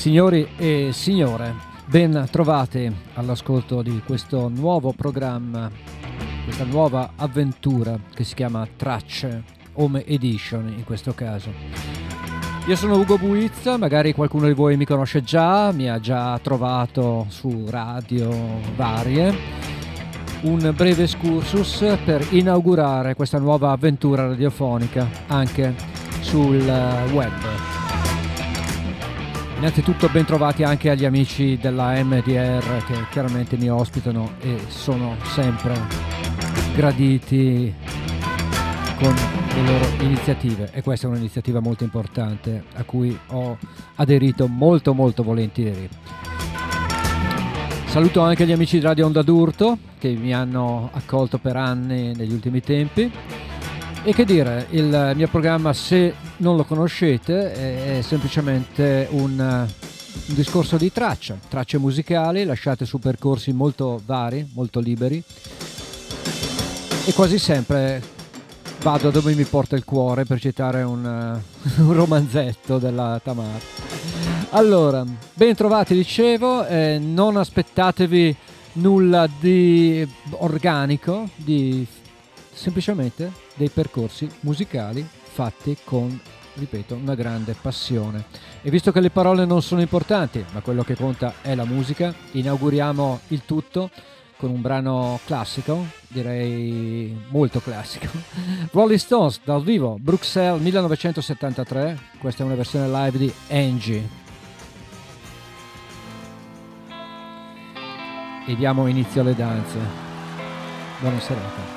Signori e signore, ben trovati all'ascolto di questo nuovo programma, questa nuova avventura che si chiama Tracce Home Edition in questo caso. Io sono Ugo Buizza, magari qualcuno di voi mi conosce già, mi ha già trovato su radio varie. Un breve excursus per inaugurare questa nuova avventura radiofonica anche sul web. Innanzitutto ben trovati anche agli amici della MDR che chiaramente mi ospitano e sono sempre graditi con le loro iniziative e questa è un'iniziativa molto importante a cui ho aderito molto molto volentieri. Saluto anche gli amici di Radio Onda d'Urto che mi hanno accolto per anni negli ultimi tempi e che dire, il mio programma, se non lo conoscete, è semplicemente un, un, discorso di traccia, tracce musicali lasciate su percorsi molto vari, molto liberi e quasi sempre vado dove mi porta il cuore per citare un, un romanzetto della Tamar. Allora, ben trovati dicevo, eh, non aspettatevi nulla di organico, di semplicemente dei percorsi musicali fatti con, ripeto, una grande passione. E visto che le parole non sono importanti, ma quello che conta è la musica, inauguriamo il tutto con un brano classico, direi molto classico. Rolling Stones dal vivo, Bruxelles 1973, questa è una versione live di Angie. E diamo inizio alle danze. Buona serata.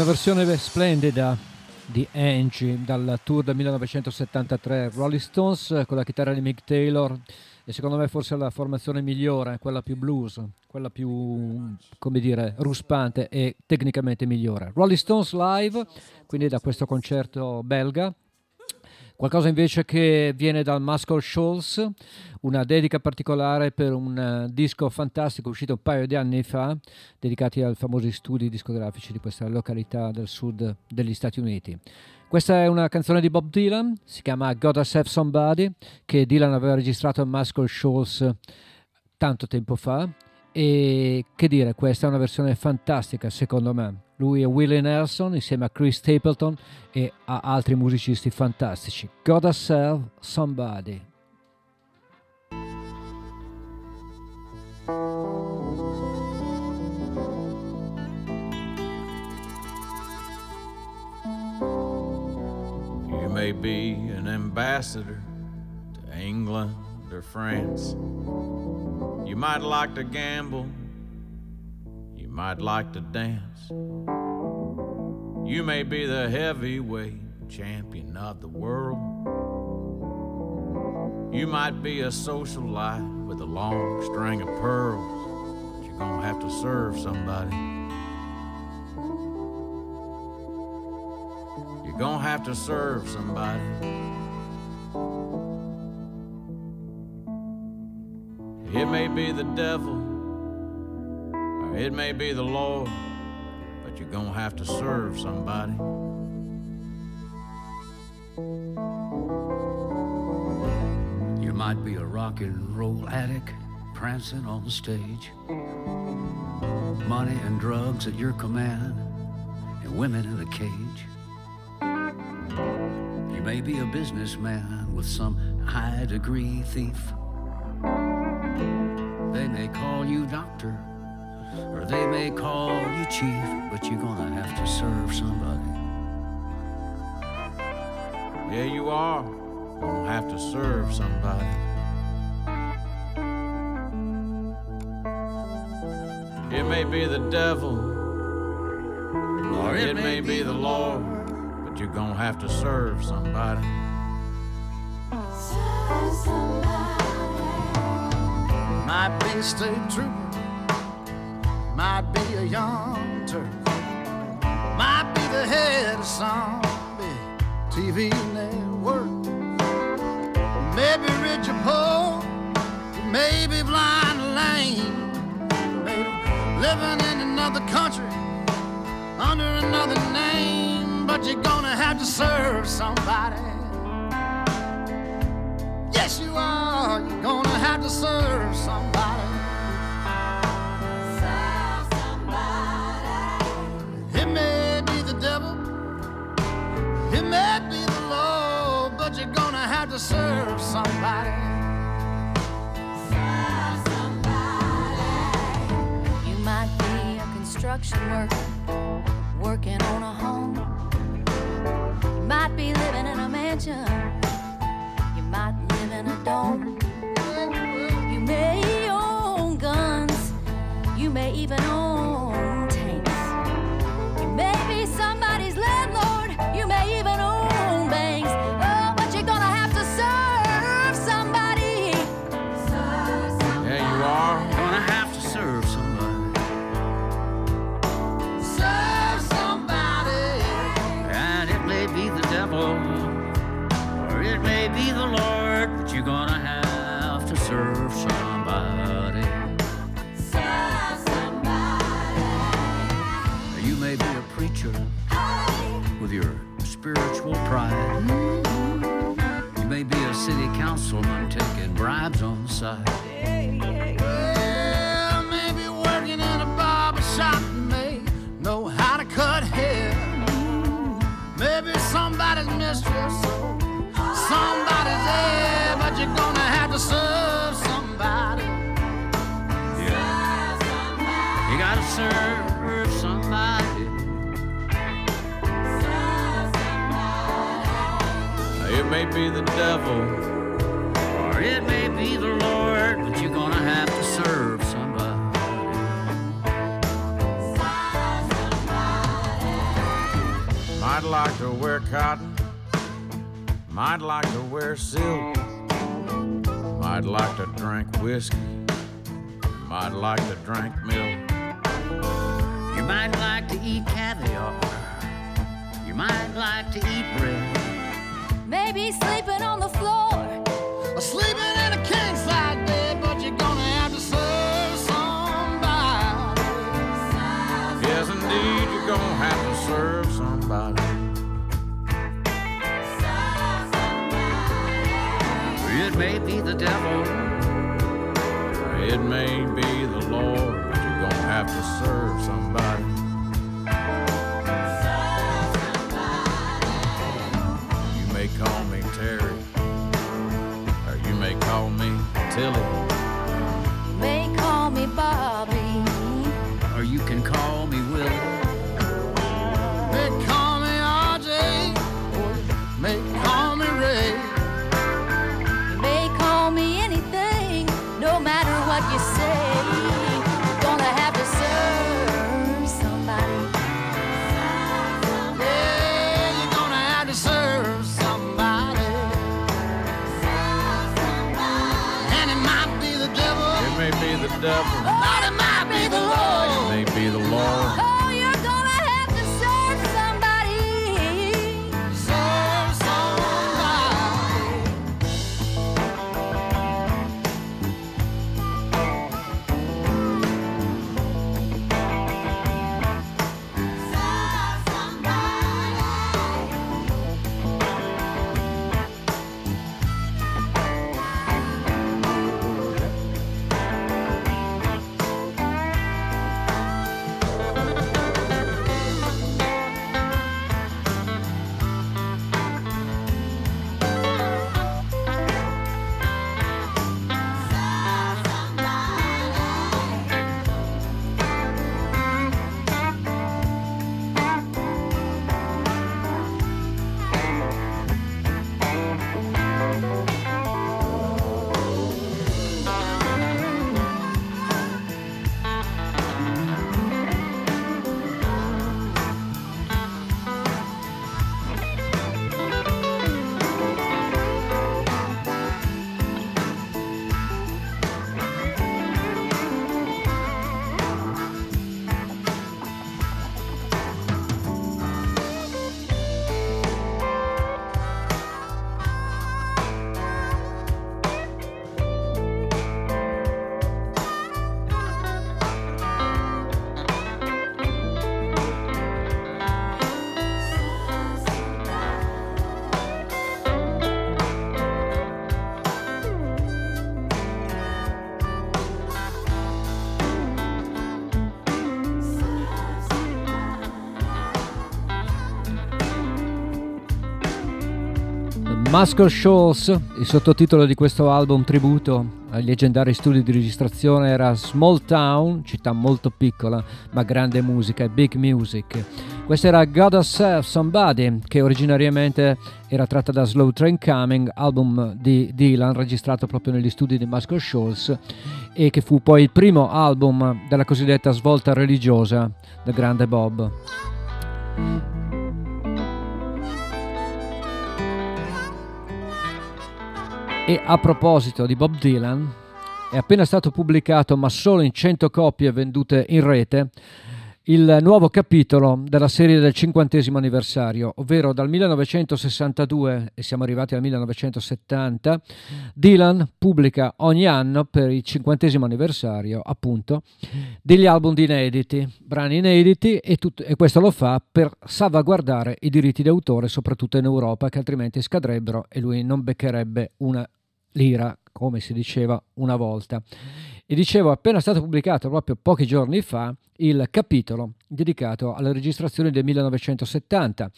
Una versione splendida di Angie dal tour del 1973 Rolling Stones con la chitarra di Mick Taylor e secondo me forse la formazione migliore, quella più blues, quella più, come dire, ruspante e tecnicamente migliore. Rolling Stones live, quindi da questo concerto belga Qualcosa invece che viene dal Muscle Shoals, una dedica particolare per un uh, disco fantastico uscito un paio di anni fa, dedicati ai famosi studi discografici di questa località del sud degli Stati Uniti. Questa è una canzone di Bob Dylan, si chiama Gotta Save Somebody, che Dylan aveva registrato a Muscle Shoals tanto tempo fa e che dire, questa è una versione fantastica secondo me. Lui è Willie Nelson insieme a Chris Stapleton e a altri musicisti fantastici. Gotta Serve Somebody. You may be an ambassador to England or France. You might like to gamble, you might like to dance. You may be the heavyweight champion of the world. You might be a socialite with a long string of pearls, but you're gonna have to serve somebody. You're gonna have to serve somebody. It may be the devil, it may be the Lord, but you're gonna have to serve somebody. You might be a rock and roll addict prancing on the stage. Money and drugs at your command, and women in a cage. You may be a businessman with some high degree thief. They may call you doctor, or they may call you chief, but you're gonna have to serve somebody. Yeah, you are gonna have to serve somebody. It may be the devil, or it may be the Lord, but you're gonna have to serve somebody. Serve somebody. Might be a state trooper, might be a young Turk, might be the head of some big TV network. Maybe rich or poor, maybe blind or lame, maybe living in another country under another name, but you're gonna have to serve somebody. Yes, you are. You're gonna have to serve somebody. Serve somebody. Serve somebody. You might be a construction worker working on a home. You might be living in a mansion. You might live in a dome. You may own guns. You may even own preacher with your spiritual pride. You may be a city councilman taking bribes on the side. Well, maybe working in a barber shop may know how to cut hair. Maybe somebody's mistress, somebody's heir, but you're gonna have to serve may be the devil, Or it may be the Lord, but you're gonna have to serve somebody. Might like to wear cotton, might like to wear silk, might like to drink whiskey, might like to drink milk. You might like to eat caviar. You might like to eat bread. Maybe sleeping on the floor. Or sleeping in a king size bed, but you're gonna have to serve somebody. Yes, indeed, you're gonna have to serve somebody. It may be the devil. It may be the Lord, but you're gonna have to serve Philly. Muscle Shoals, il sottotitolo di questo album tributo ai leggendari studi di registrazione era Small Town, città molto piccola ma grande musica e big music. Questa era God Yourself Somebody che originariamente era tratta da Slow Train Coming, album di Dylan registrato proprio negli studi di Muscle Shoals e che fu poi il primo album della cosiddetta svolta religiosa del grande Bob. E a proposito di Bob Dylan, è appena stato pubblicato, ma solo in 100 copie vendute in rete, il nuovo capitolo della serie del cinquantesimo anniversario, ovvero dal 1962 e siamo arrivati al 1970, Dylan pubblica ogni anno per il cinquantesimo anniversario, appunto, degli album di inediti, brani inediti e, tut- e questo lo fa per salvaguardare i diritti d'autore, soprattutto in Europa, che altrimenti scadrebbero e lui non beccherebbe una lira, come si diceva una volta. E dicevo, appena stato pubblicato proprio pochi giorni fa il capitolo dedicato alle registrazioni del 1970,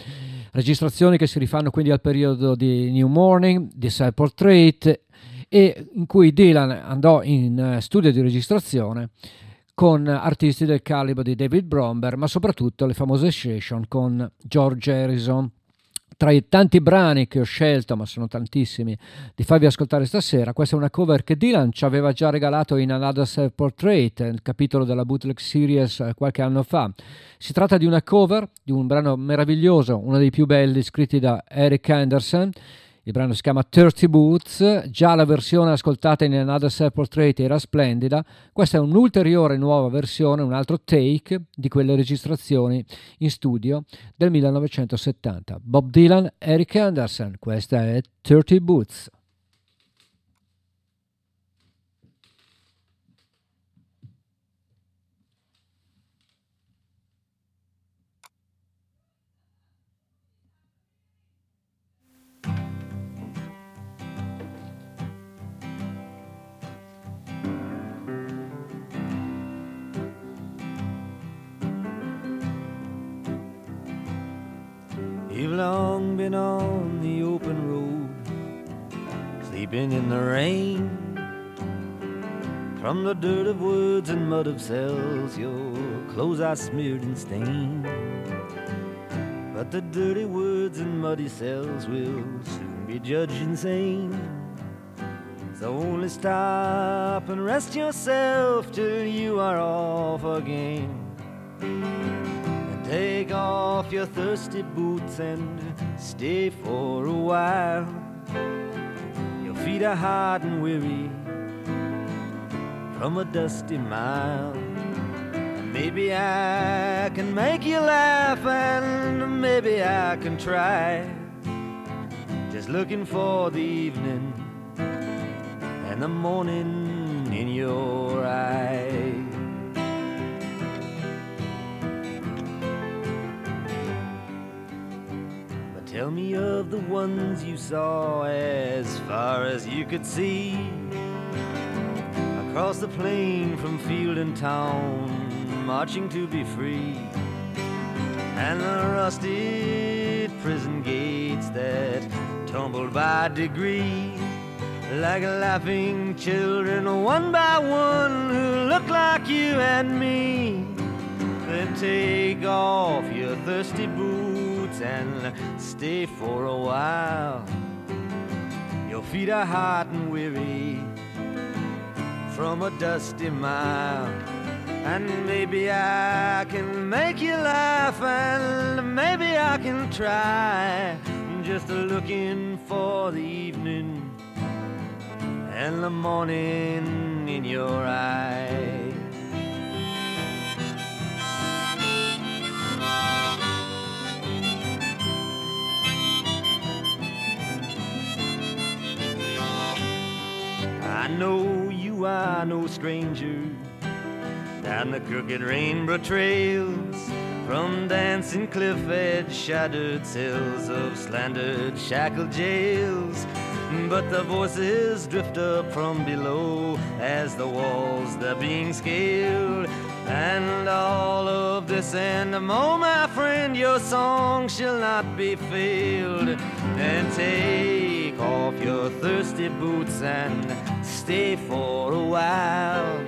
registrazioni che si rifanno quindi al periodo di New Morning, di Side Portrait e in cui Dylan andò in eh, studio di registrazione con artisti del calibro di David Bromberg, ma soprattutto le famose session con George Harrison, tra i tanti brani che ho scelto, ma sono tantissimi, di farvi ascoltare stasera, questa è una cover che Dylan ci aveva già regalato in Another Self Portrait, nel capitolo della Bootleg Series eh, qualche anno fa. Si tratta di una cover di un brano meraviglioso, uno dei più belli scritti da Eric Anderson, il brano si chiama 30 Boots, già la versione ascoltata in Another Self Portrait era splendida, questa è un'ulteriore nuova versione, un altro take di quelle registrazioni in studio del 1970. Bob Dylan, Eric Anderson, questa è 30 Boots. You've long been on the open road, sleeping in the rain. From the dirt of woods and mud of cells, your clothes are smeared and stained. But the dirty woods and muddy cells will soon be judged insane. So only stop and rest yourself till you are off again. Take off your thirsty boots and stay for a while. Your feet are hot and weary from a dusty mile. Maybe I can make you laugh and maybe I can try. Just looking for the evening and the morning in your eyes. Tell me of the ones you saw as far as you could see. Across the plain from field and town, marching to be free. And the rusted prison gates that tumbled by degree. Like laughing children, one by one, who look like you and me. Then take off your thirsty boots and stay for a while. Your feet are hot and weary from a dusty mile. And maybe I can make you laugh, and maybe I can try. Just looking for the evening and the morning in your eyes. I know you are no stranger down the crooked rainbow trails from dancing cliff edge shattered cells of slandered shackled jails. But the voices drift up from below as the walls they're being scaled. And all of this and more, my friend, your song shall not be failed. And take off your thirsty boots and stay for a while.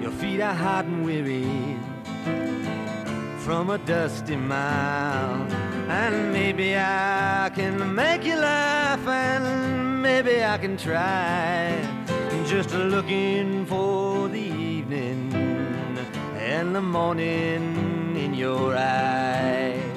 Your feet are hot and weary from a dusty mile. And maybe I can make you laugh, and maybe I can try. Just looking for the evening and the morning in your eyes.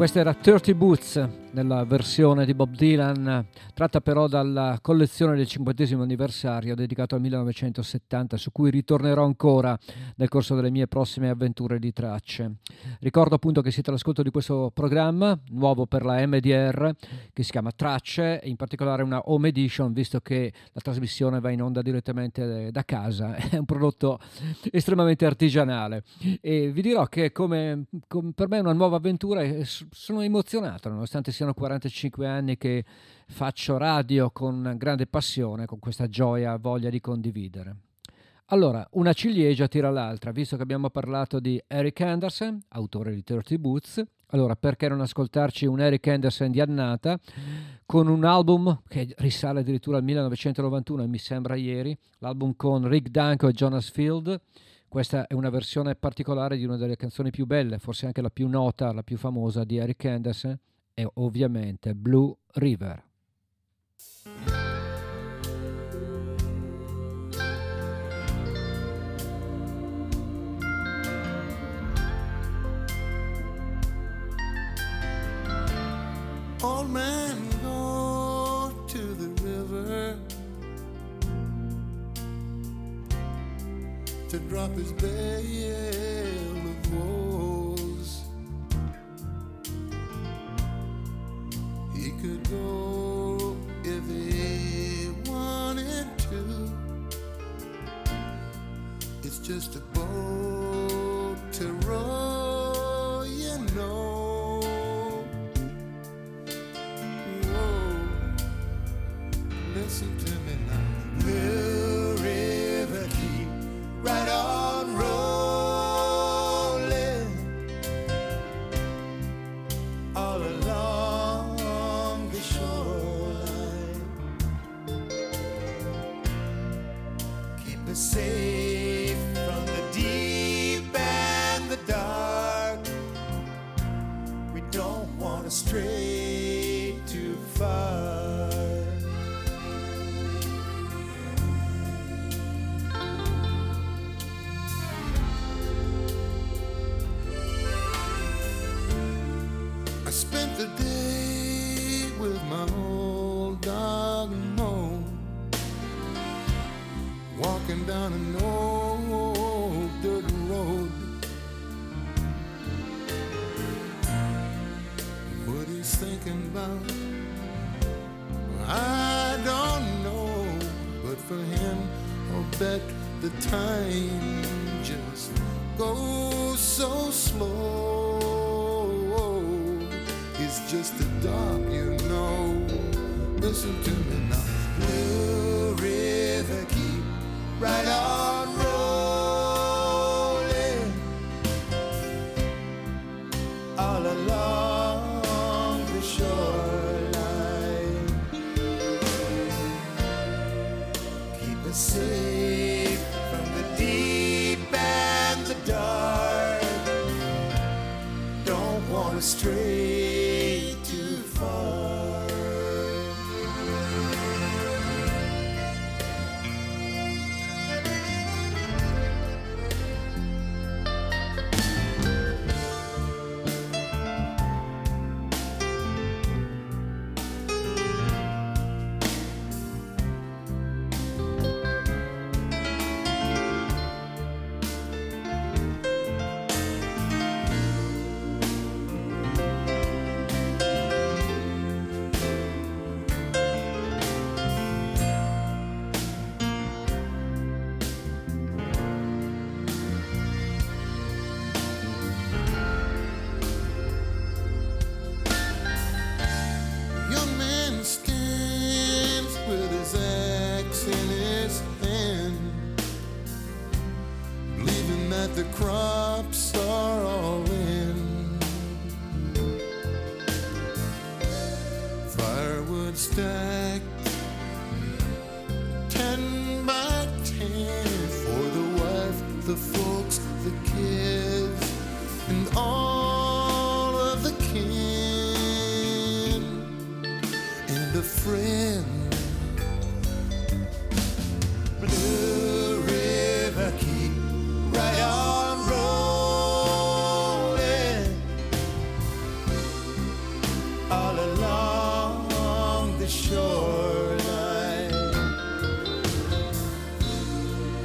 Questa era 30 Boots nella versione di Bob Dylan, tratta però dalla collezione del 50 anniversario dedicato al 1970, su cui ritornerò ancora nel corso delle mie prossime avventure di tracce. Ricordo appunto che siete all'ascolto di questo programma, nuovo per la MDR, che si chiama Tracce, in particolare una home edition, visto che la trasmissione va in onda direttamente da casa, è un prodotto estremamente artigianale. E vi dirò che come, come per me è una nuova avventura e sono emozionato, nonostante sia siano 45 anni che faccio radio con grande passione, con questa gioia, voglia di condividere. Allora, una ciliegia tira l'altra, visto che abbiamo parlato di Eric Anderson, autore di Dirty Boots, allora perché non ascoltarci un Eric Anderson di annata con un album che risale addirittura al 1991 e mi sembra ieri, l'album con Rick Danko e Jonas Field. Questa è una versione particolare di una delle canzoni più belle, forse anche la più nota, la più famosa di Eric Anderson, e ovviamente Blue River. Old man go to the river to drop his bale all along the shoreline.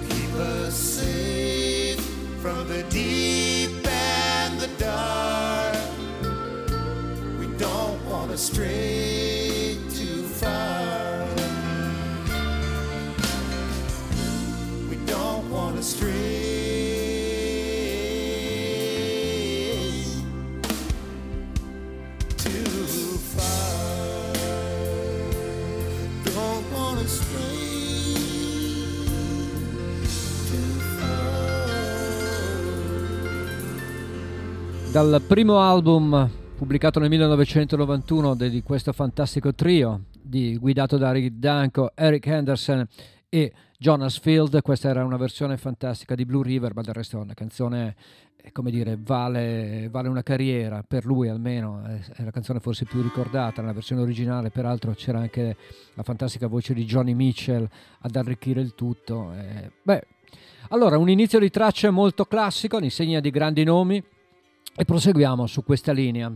Keep us safe from the deep and the dark. We don't want to stray Dal primo album pubblicato nel 1991 di questo fantastico trio di, guidato da Rick Danko, Eric Henderson e Jonas Field, questa era una versione fantastica di Blue River, ma del resto la canzone come dire, vale, vale, una carriera. Per lui almeno, è la canzone forse più ricordata, nella versione originale peraltro c'era anche la fantastica voce di Johnny Mitchell ad arricchire il tutto. Eh, beh, allora un inizio di tracce molto classico, all'insegna di grandi nomi e proseguiamo su questa linea.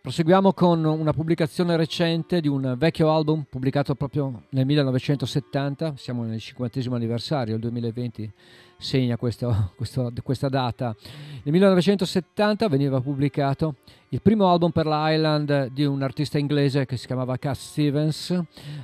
Proseguiamo con una pubblicazione recente di un vecchio album pubblicato proprio nel 1970, siamo nel 50 anniversario, il 2020 segna questo, questo, questa data. Nel 1970 veniva pubblicato il primo album per l'Island di un artista inglese che si chiamava Cass Stevens.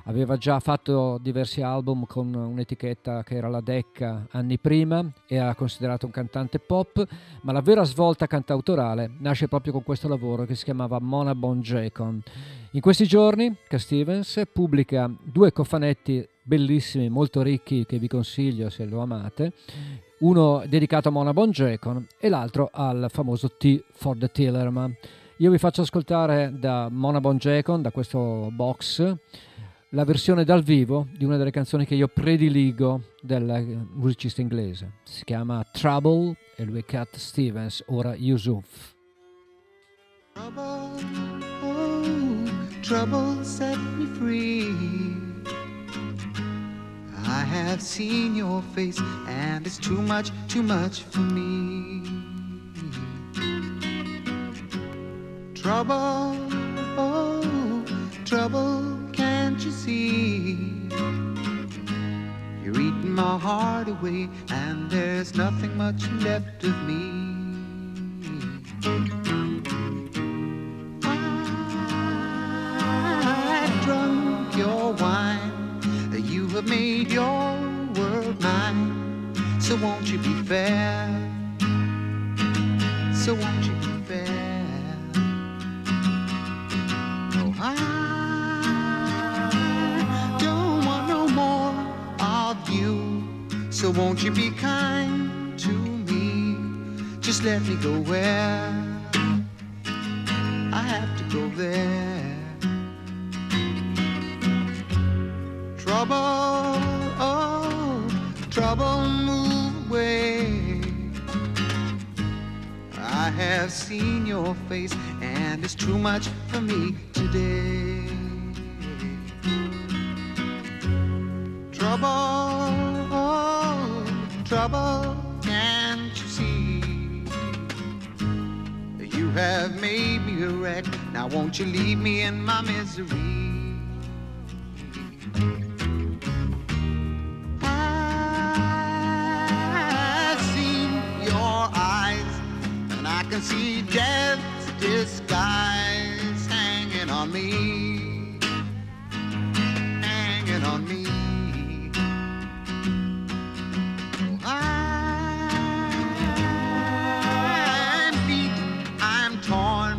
Aveva già fatto diversi album con un'etichetta che era la Decca anni prima, era considerato un cantante pop, ma la vera svolta cantautorale nasce proprio con questo lavoro che si chiamava Mona Bon Jacon. In questi giorni Cass Stevens pubblica due cofanetti bellissimi, molto ricchi, che vi consiglio se lo amate. Uno dedicato a Mona Bonjacon e l'altro al famoso T for the Tillerman. Io vi faccio ascoltare da Mona Bonjacon, da questo box, la versione dal vivo di una delle canzoni che io prediligo del musicista inglese. Si chiama Trouble e lui è Cat Stevens, ora Yusuf. Trouble, oh, trouble set me free. I have seen your face, and it's too much, too much for me. Trouble, oh, trouble, can't you see? You're eating my heart away, and there's nothing much left of me. Your wine have made your world mine. So won't you be fair? So won't you be fair? No, I don't want no more of you. So won't you be kind to me? Just let me go where I have to go there. Trouble, oh, trouble, move away. I have seen your face, and it's too much for me today. Trouble, oh, trouble, can't you see? You have made me a wreck. Now won't you leave me in my misery? Can see death's disguise hanging on me, hanging on me. Oh, I'm beat, I'm torn,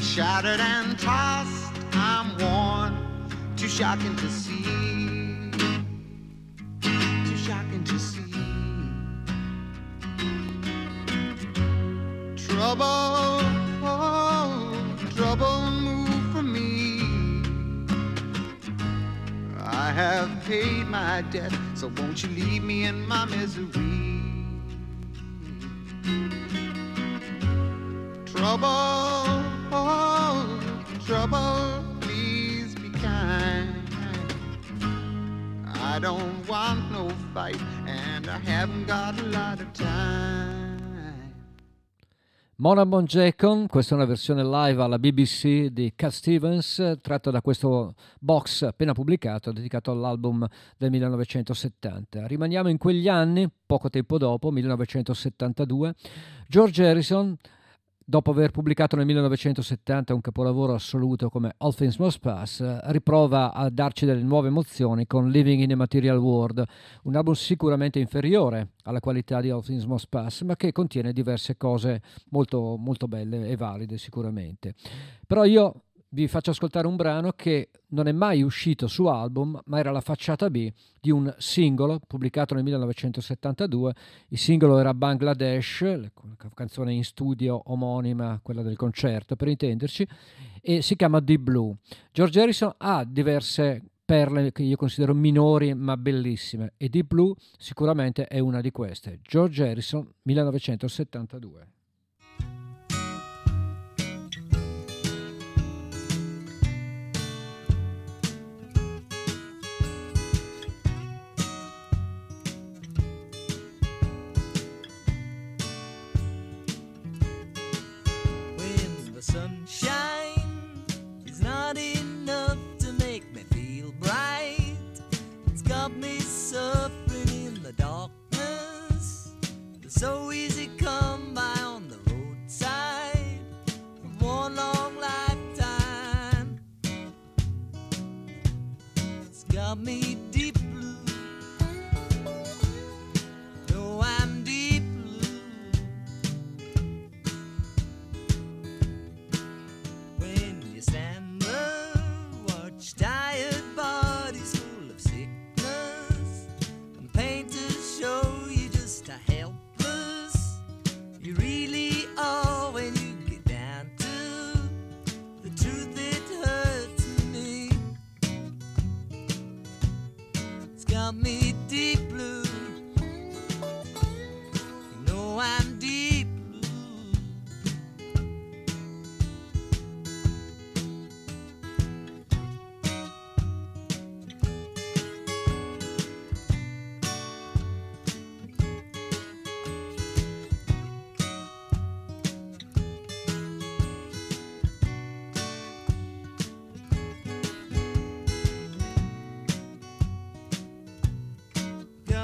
shattered and tossed, I'm worn, too shocking to see, Trouble, oh, trouble, move from me. I have paid my debt, so won't you leave me in my misery? Trouble, oh, trouble, please be kind. I don't want no fight, and I haven't got a lot of time. Mona Bonjacon, questa è una versione live alla BBC di Cat Stevens, tratto da questo box appena pubblicato, dedicato all'album del 1970. Rimaniamo in quegli anni, poco tempo dopo, 1972. George Harrison dopo aver pubblicato nel 1970 un capolavoro assoluto come All Things Must Pass, riprova a darci delle nuove emozioni con Living in a Material World, un album sicuramente inferiore alla qualità di All Things Must Pass, ma che contiene diverse cose molto, molto belle e valide sicuramente. Però io vi faccio ascoltare un brano che non è mai uscito su album, ma era la facciata B di un singolo pubblicato nel 1972. Il singolo era Bangladesh, la canzone in studio omonima, quella del concerto per intenderci, e si chiama Deep Blue. George Harrison ha diverse perle che io considero minori ma bellissime e Deep Blue sicuramente è una di queste. George Harrison 1972. So easy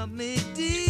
me dear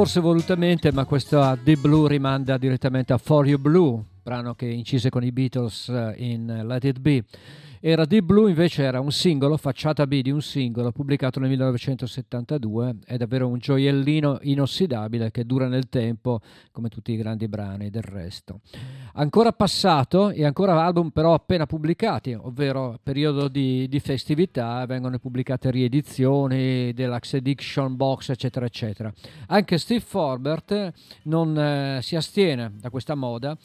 Forse volutamente, ma questa Deep Blue rimanda direttamente a For You Blue, brano che incise con i Beatles eh, in Let It Be. Era Deep Blue invece era un singolo, facciata B di un singolo, pubblicato nel 1972, è davvero un gioiellino inossidabile che dura nel tempo come tutti i grandi brani del resto. Ancora passato e ancora album però appena pubblicati, ovvero periodo di, di festività, vengono pubblicate riedizioni, deluxe edition, box eccetera eccetera. Anche Steve Forbert non eh, si astiene da questa moda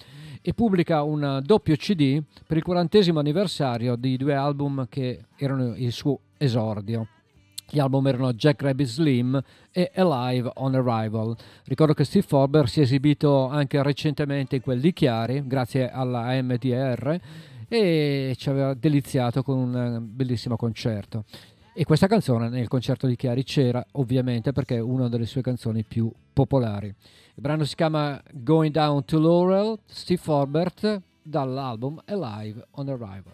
e pubblica un doppio CD per il quarantesimo anniversario di due album che erano il suo esordio. Gli album erano Jack Rabbit Slim e Alive on Arrival. Ricordo che Steve Forber si è esibito anche recentemente in quel di Chiari, grazie alla AMDR, e ci aveva deliziato con un bellissimo concerto. E questa canzone nel concerto di Chiari c'era, ovviamente, perché è una delle sue canzoni più popolari. Il brano si chiama Going Down to Laurel, Steve Forbert, dall'album Alive on Arrival.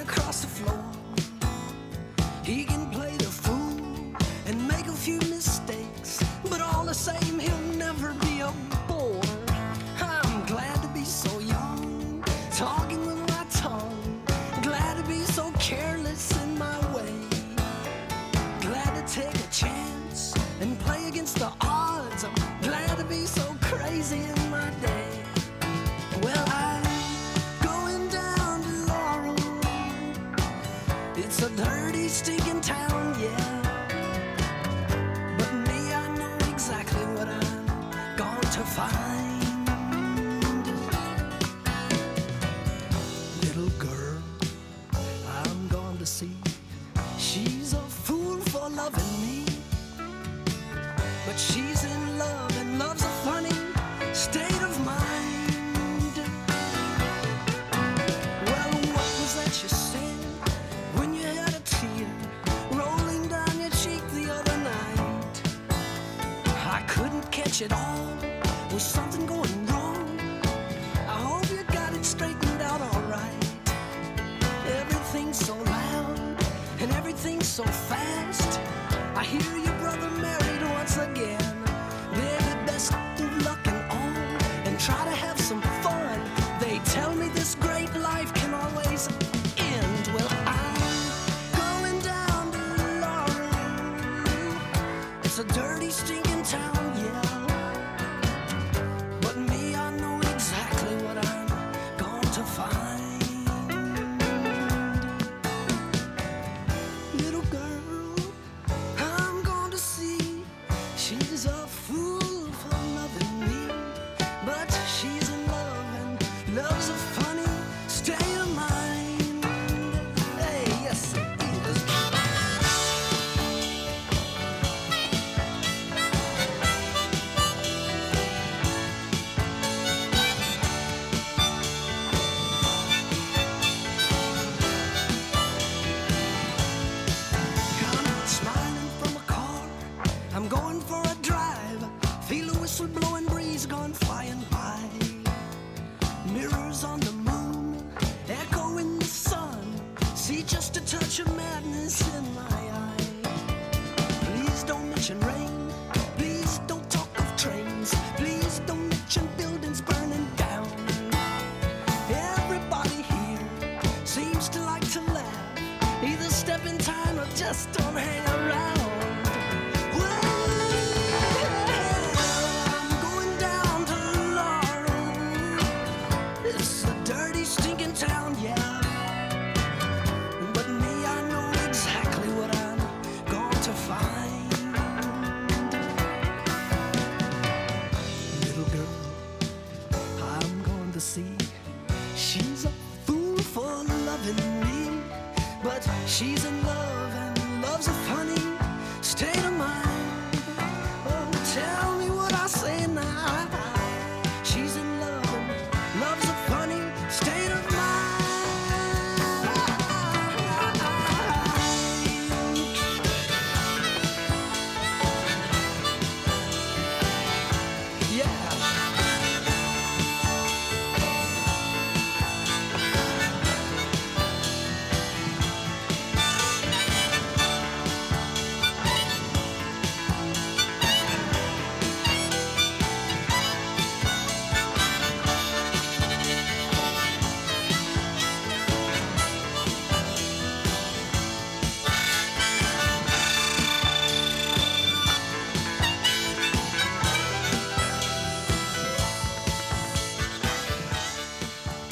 across the floor. He can play the fool and make a few mistakes, but all the same, he'll never be a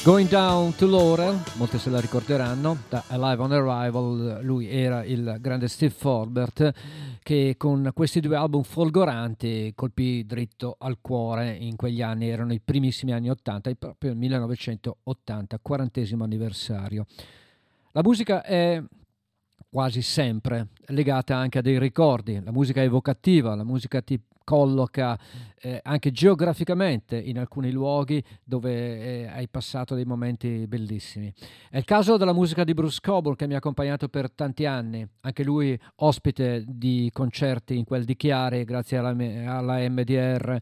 Going Down to Laurel, molti se la ricorderanno, da Alive on Arrival, lui era il grande Steve Forbert che con questi due album folgoranti colpì dritto al cuore in quegli anni, erano i primissimi anni 80 e proprio il 1980, quarantesimo anniversario. La musica è quasi sempre legata anche a dei ricordi, la musica evocativa, la musica ti colloca eh, anche geograficamente in alcuni luoghi dove eh, hai passato dei momenti bellissimi. È il caso della musica di Bruce Coburn che mi ha accompagnato per tanti anni, anche lui ospite di concerti in quel di Chiari grazie alla, alla MDR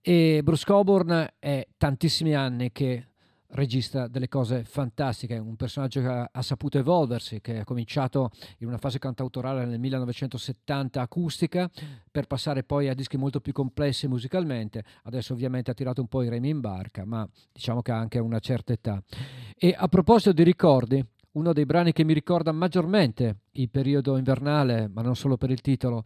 e Bruce Coburn è tantissimi anni che regista delle cose fantastiche, un personaggio che ha, saputo evolversi, che ha cominciato in una fase cantautorale nel 1970 acustica, per passare poi a dischi molto più complessi musicalmente. Adesso ovviamente ha tirato un po' i remi in barca, ma diciamo che ha anche una certa età. E a proposito di ricordi, uno dei brani che mi ricorda maggiormente il periodo invernale, ma non solo per il titolo,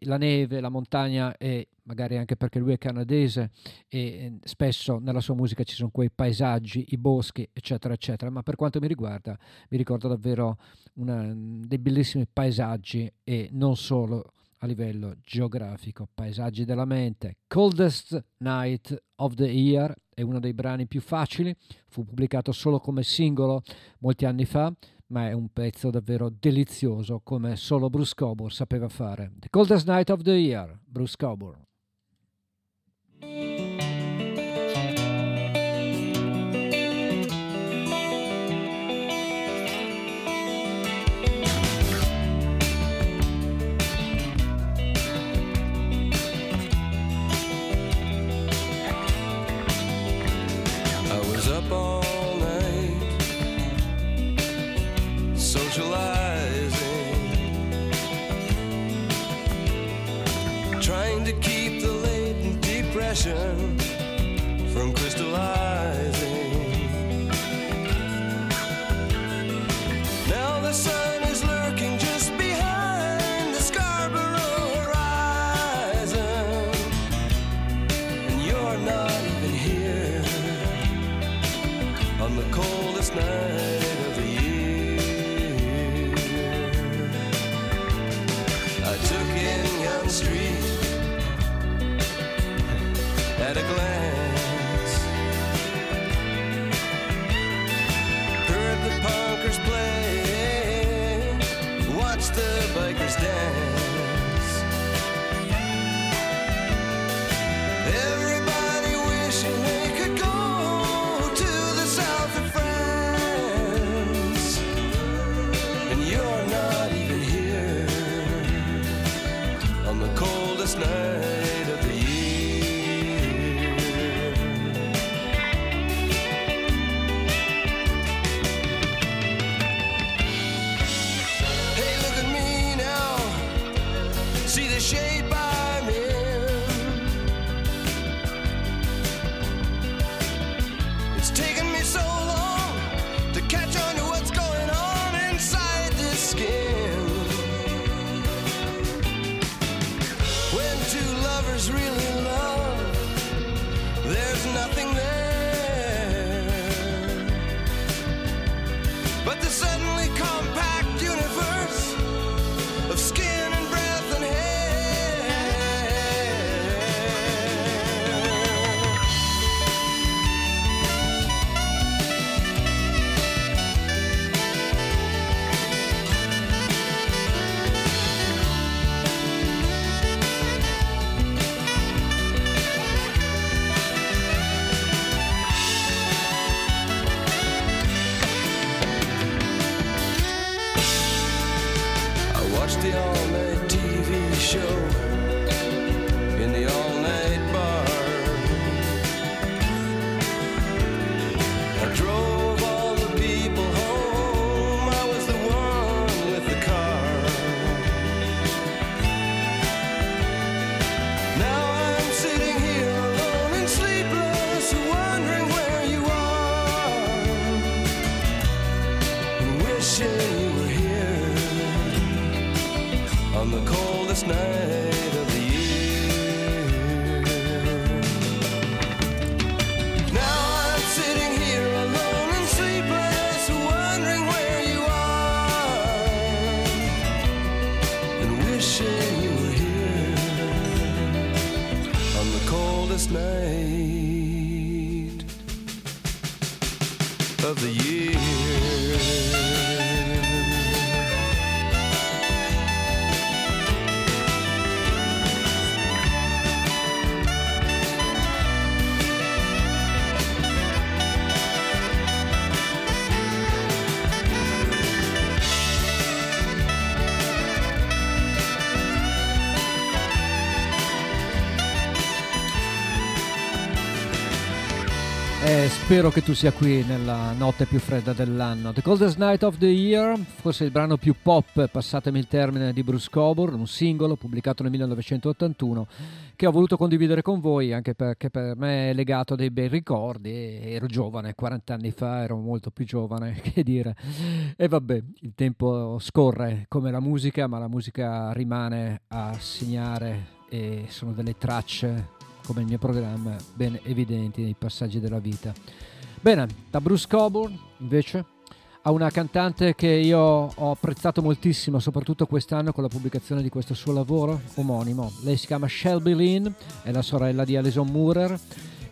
la neve, la montagna e magari anche perché lui è canadese e spesso nella sua musica ci sono quei paesaggi, i boschi, eccetera, eccetera, ma per quanto mi riguarda mi ricorda davvero una, dei bellissimi paesaggi e non solo a livello geografico, paesaggi della mente. Coldest Night of the Year è uno dei brani più facili, fu pubblicato solo come singolo molti anni fa, ma è un pezzo davvero delizioso come solo Bruce Coburn sapeva fare. The Coldest Night of the Year, Bruce Coburn. Let's take spero che tu sia qui nella notte più fredda dell'anno. The Coldest Night of the Year, forse il brano più pop, passatemi il termine, di Bruce Coburn, un singolo pubblicato nel 1981 che ho voluto condividere con voi anche perché per me è legato a dei bei ricordi. Ero giovane, 40 anni fa ero molto più giovane, che dire. E vabbè, il tempo scorre come la musica, ma la musica rimane a segnare e sono delle tracce come il mio programma, ben evidenti nei passaggi della vita. Bene, da Bruce Coburn invece a una cantante che io ho apprezzato moltissimo, soprattutto quest'anno con la pubblicazione di questo suo lavoro omonimo. Lei si chiama Shelby Lynn, è la sorella di Alison Moorer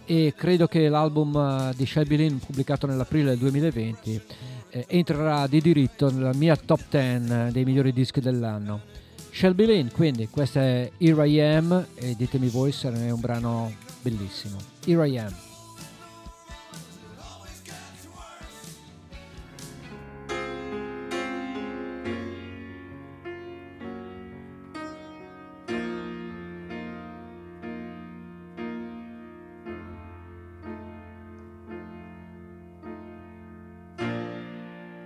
e credo che l'album eh, di Shelby Lynn pubblicato nell'aprile del 2020 eh, entrerà di diritto nella mia top 10 dei migliori dischi dell'anno. Shelby Lynn, quindi questo è Here I Am e ditemi voi se non è un brano bellissimo. Here I Am.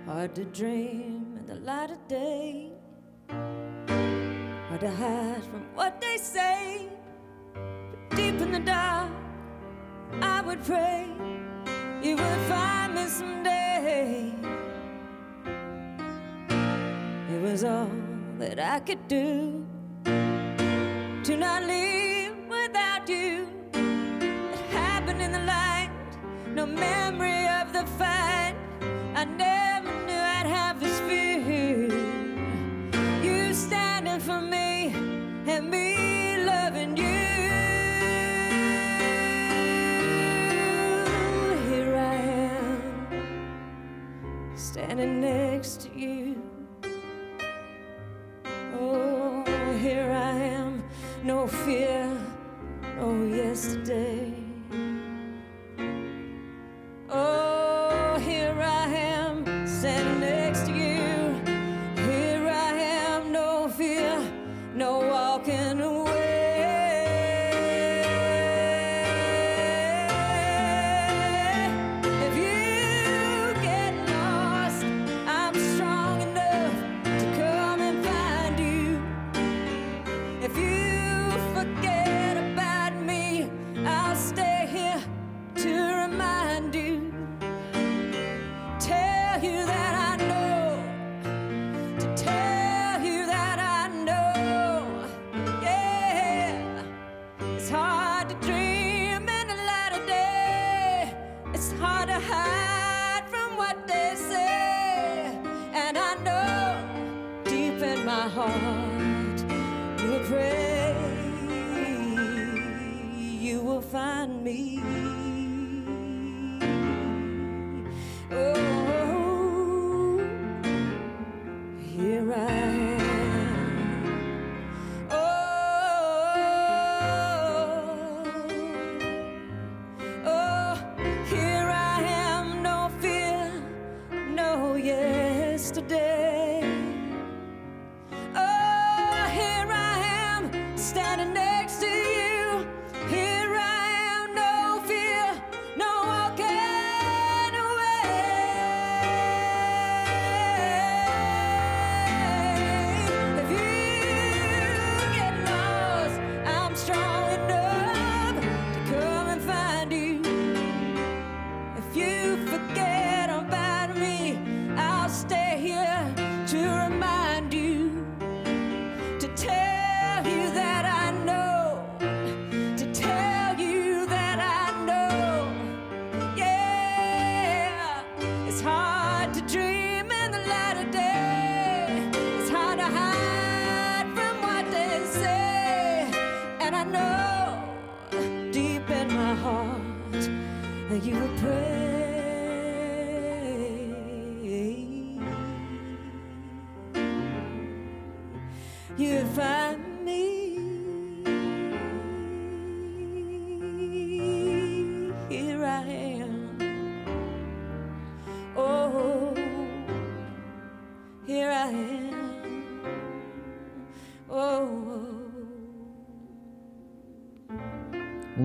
Hard to dream in the light of day. To hide from what they say. But deep in the dark, I would pray you would find me someday. It was all that I could do to not live without you. It happened in the light, no memory of the fight. I never standing next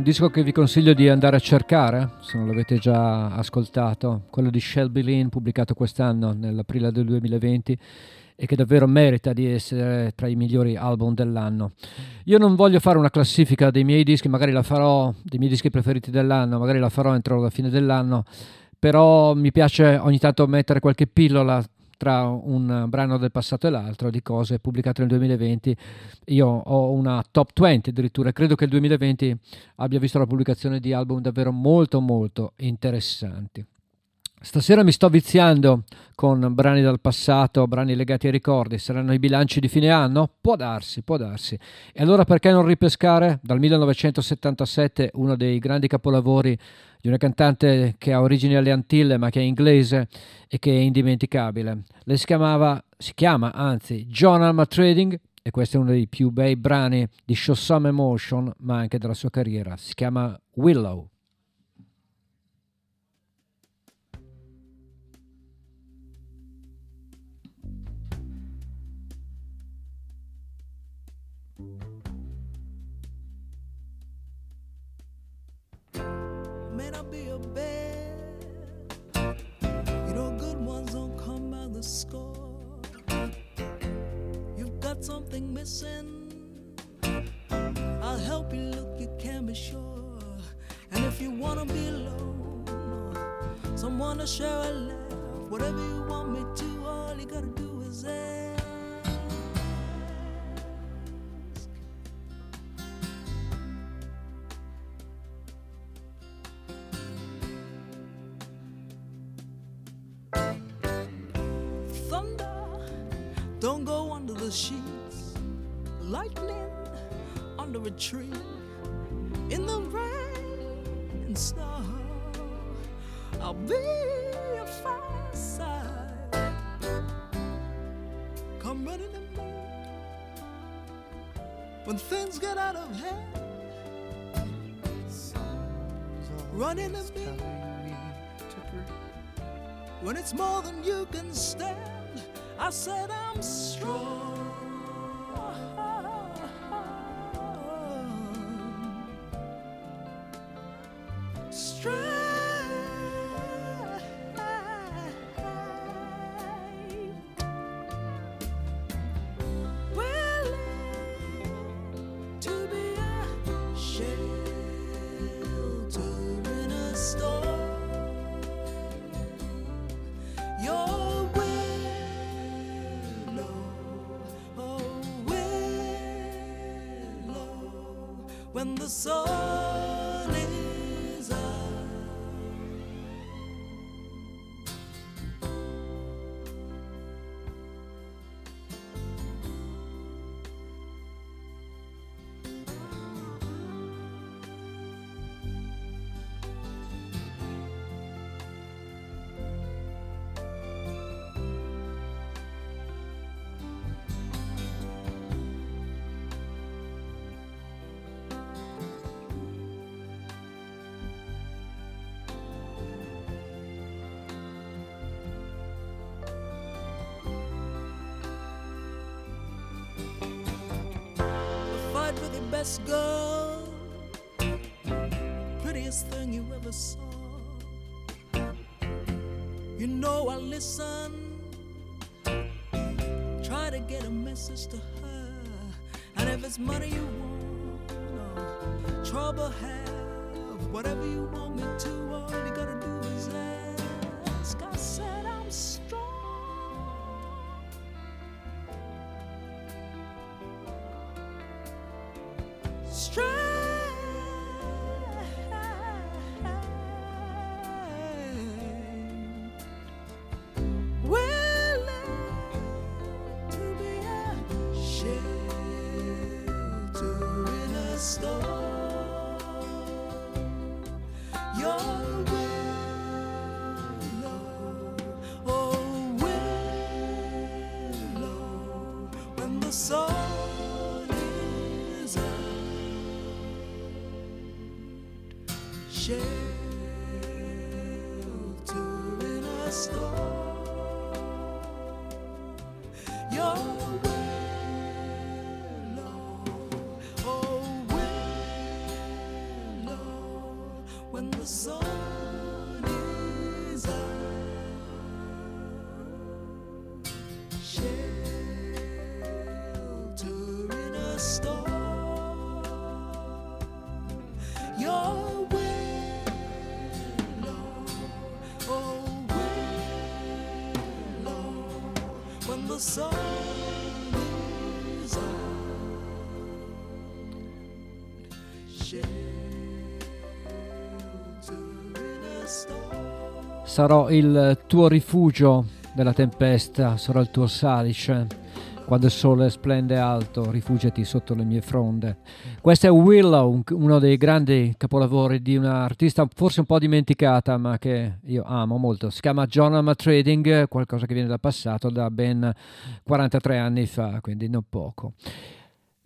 disco che vi consiglio di andare a cercare, se non l'avete già ascoltato, quello di Shelby Lynn, pubblicato quest'anno, nell'aprile del 2020, e che davvero merita di essere tra i migliori album dell'anno. Io non voglio fare una classifica dei miei dischi, magari la farò, dei miei dischi preferiti dell'anno, magari la farò entro la fine dell'anno, però mi piace ogni tanto mettere qualche pillola tra un brano del passato e l'altro di cose pubblicate nel 2020. Io ho una top 20 addirittura, credo che il 2020 abbia visto la pubblicazione di album davvero molto molto interessanti. Stasera mi sto viziando con brani dal passato, brani legati ai ricordi, saranno i bilanci di fine anno? Può darsi, può darsi. E allora perché non ripescare dal 1977 uno dei grandi capolavori di una cantante che ha origini alle Antille ma che è inglese e che è indimenticabile. Lei si chiamava, si chiama anzi, John Alma Trading e questo è uno dei più bei brani di Show Some Emotion ma anche della sua carriera. Si chiama Willow. I'll help you look, you can be sure. And if you wanna be alone, someone to share a laugh, whatever you want me to, all you gotta do is ask. Under a tree. In the rain and snow. I'll be a fireside. Come running to me. When things get out of hand. Running to me. When it's more than you can stand, I said I'm strong. Message to her, and if it's money you want, or trouble have, whatever you want soul is out. Share Sarò il tuo rifugio della tempesta, sarò il tuo salice. Quando il sole splende alto, rifugiati sotto le mie fronde. Questo è Willow, un- uno dei grandi capolavori di un'artista forse un po' dimenticata, ma che io amo molto. Si chiama John Trading, qualcosa che viene dal passato, da ben 43 anni fa, quindi non poco.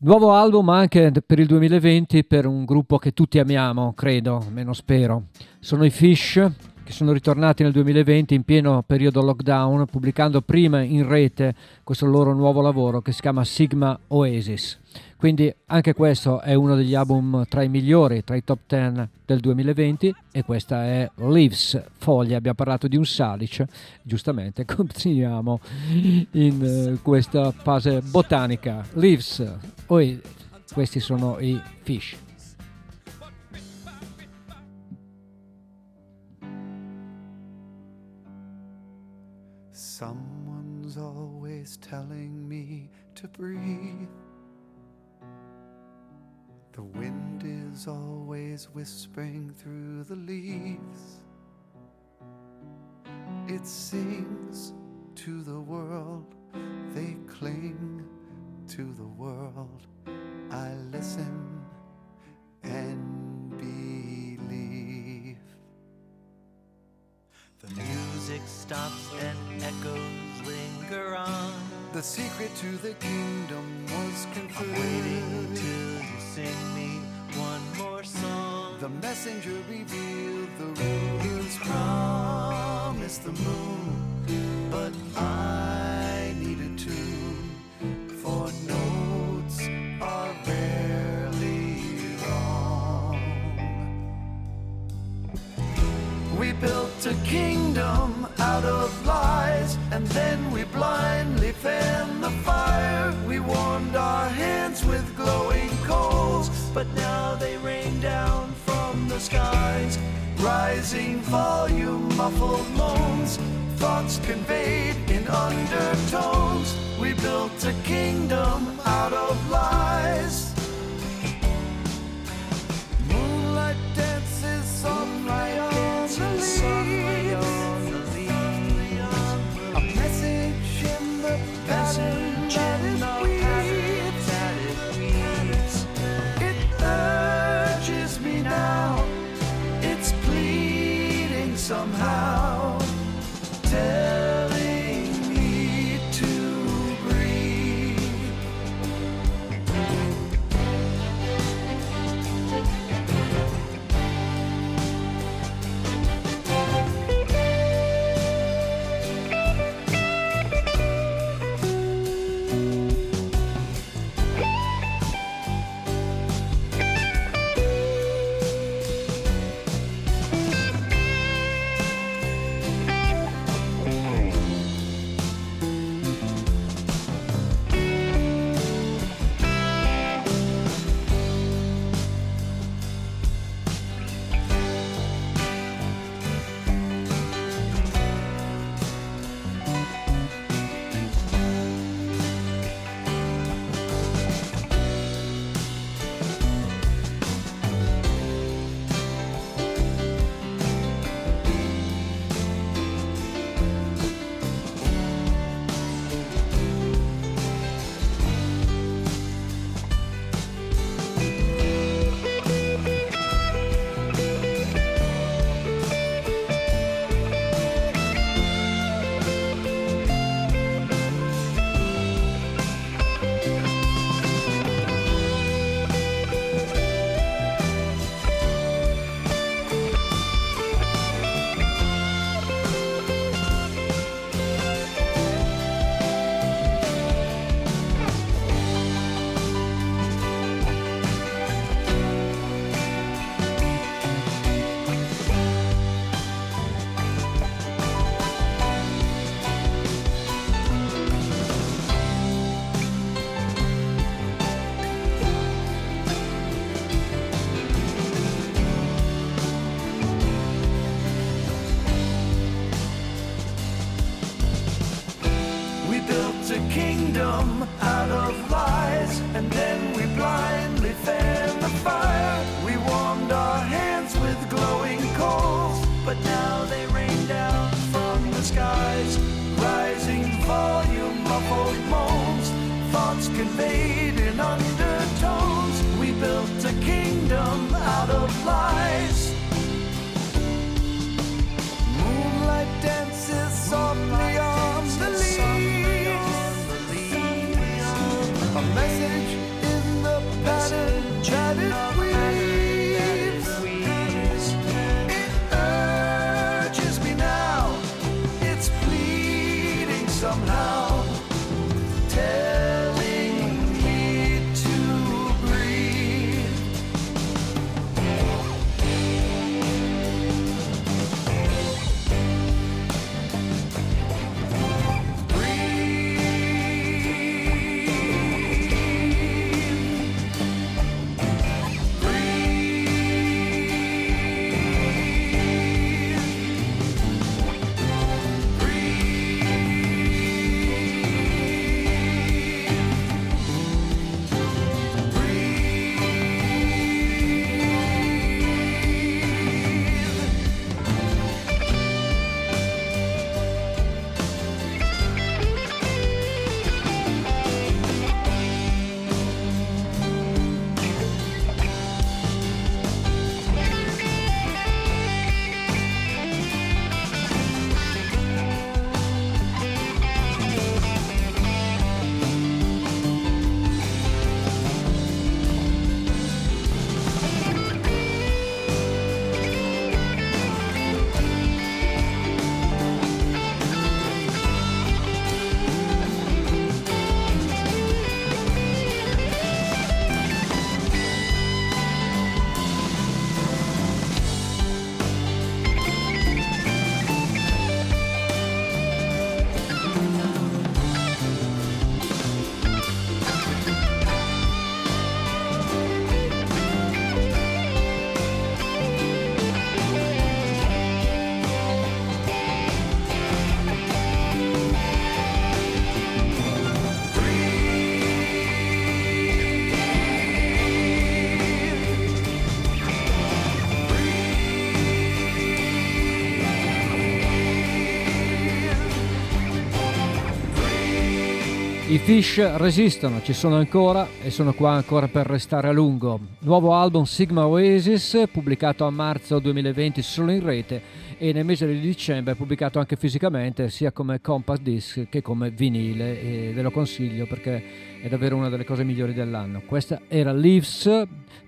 Nuovo album anche per il 2020 per un gruppo che tutti amiamo, credo, almeno spero. Sono i Fish, che sono ritornati nel 2020 in pieno periodo lockdown, pubblicando prima in rete questo loro nuovo lavoro che si chiama Sigma Oasis. Quindi anche questo è uno degli album tra i migliori, tra i top 10 del 2020 e questa è Leaves, foglie, abbiamo parlato di un salice, giustamente continuiamo in eh, questa fase botanica. Leaves, Oasis, questi sono i Fish. Someone's always telling me to breathe. The wind is always whispering through the leaves. It sings to the world, they cling to the world. I listen and The music stops and echoes linger on. The secret to the kingdom was I'm waiting till you sing me one more song. The messenger revealed the rulers promised the moon, but I need a We built a kingdom out of lies, and then we blindly fanned the fire. We warmed our hands with glowing coals, but now they rain down from the skies. Rising volume, muffled moans, thoughts conveyed in undertones. We built a kingdom out of lies. Fish resistono, ci sono ancora e sono qua ancora per restare a lungo. Nuovo album Sigma Oasis, pubblicato a marzo 2020 solo in rete e nel mese di dicembre pubblicato anche fisicamente sia come compact disc che come vinile e ve lo consiglio perché è davvero una delle cose migliori dell'anno. Questa era Leaves,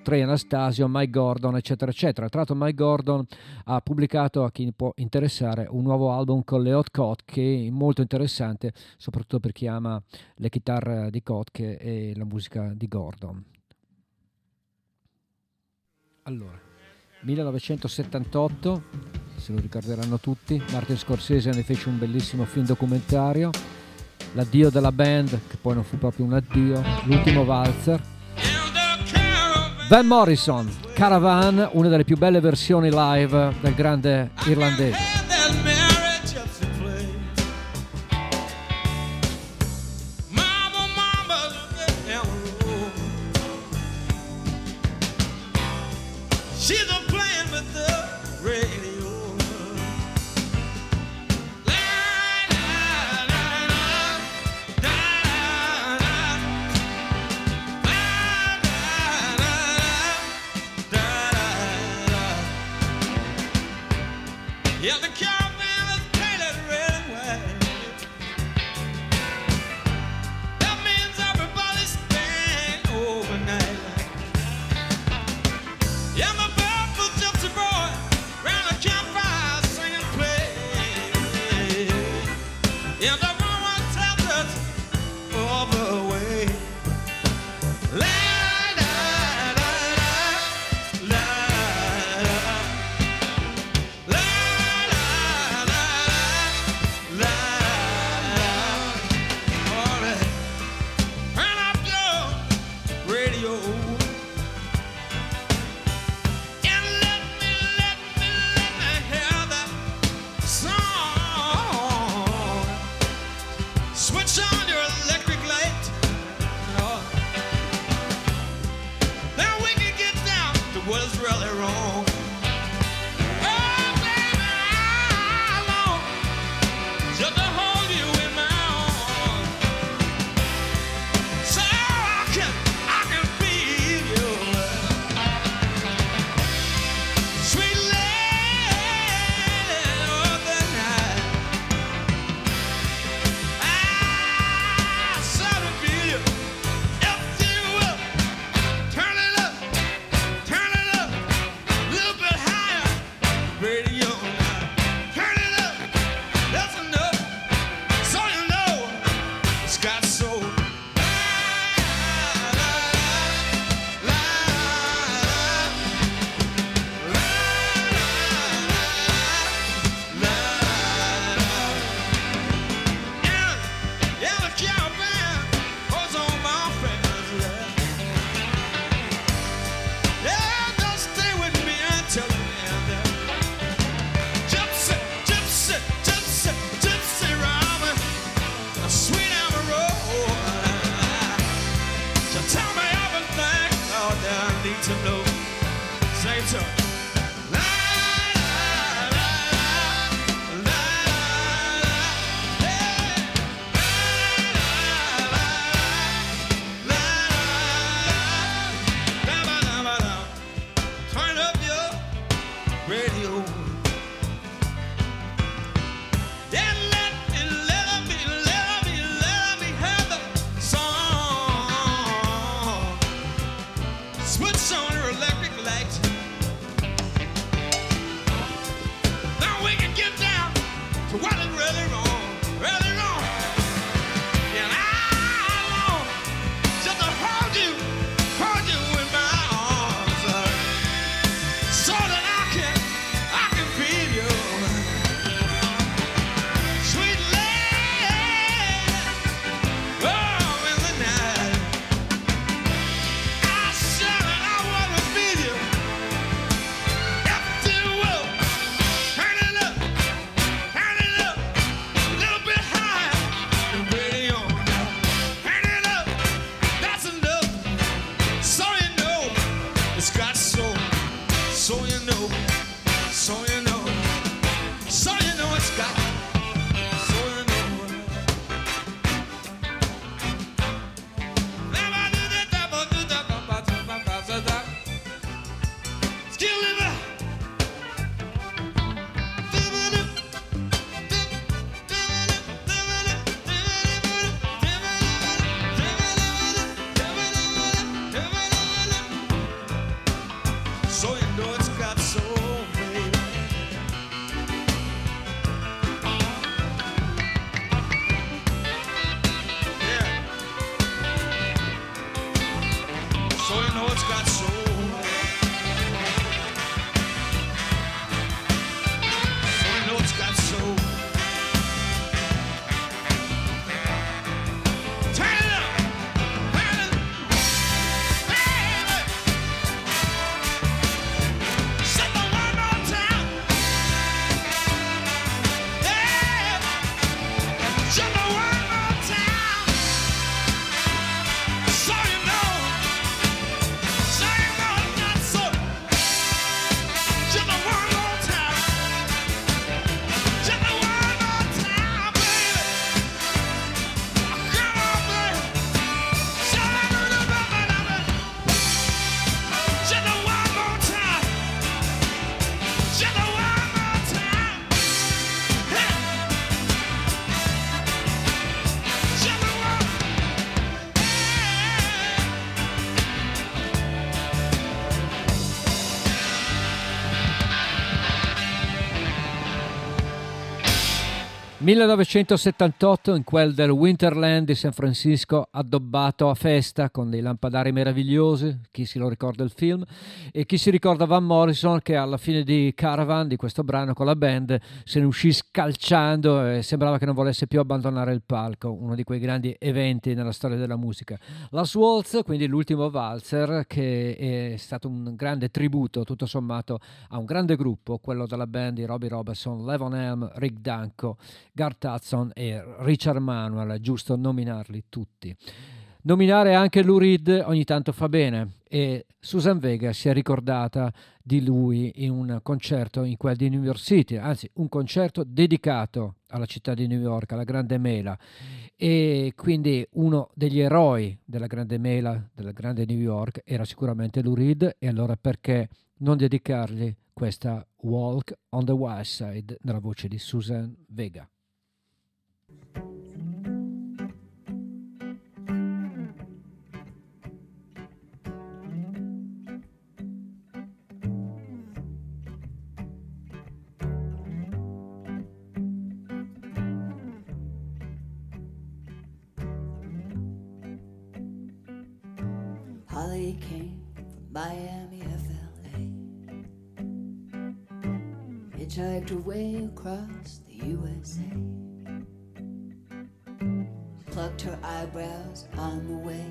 Trey Anastasio, Mike Gordon eccetera eccetera. Tra l'altro Mike Gordon ha pubblicato a chi può interessare un nuovo album con le Hot Cot che è molto interessante soprattutto per chi ama le chitarre di Kotke e la musica di Gordon. Allora, 1978, se lo ricorderanno tutti, Martin Scorsese ne fece un bellissimo film documentario, l'addio della band, che poi non fu proprio un addio, l'ultimo valzer. Van Morrison, Caravan, una delle più belle versioni live del grande irlandese. 1978 in quel del Winterland di San Francisco addobbato a festa con dei lampadari meravigliosi, chi si lo ricorda il film, e chi si ricorda Van Morrison che alla fine di Caravan, di questo brano con la band, se ne uscì scalciando e sembrava che non volesse più abbandonare il palco, uno di quei grandi eventi nella storia della musica. La Waltz, quindi l'ultimo valzer, che è stato un grande tributo tutto sommato a un grande gruppo, quello della band di Robbie Robertson, Levon Helm, Rick Danko, Garth Hudson e Richard Manuel, giusto nominarli tutti. Nominare anche Lou Reed ogni tanto fa bene e Susan Vega si è ricordata di lui in un concerto in quel di New York City, anzi un concerto dedicato alla città di New York, alla Grande Mela e quindi uno degli eroi della Grande Mela, della Grande New York era sicuramente Lou Reed e allora perché non dedicargli questa Walk on the Wild Side nella voce di Susan Vega. Miami, FLA. Hitchhiked her way across the USA. Plucked her eyebrows on the way,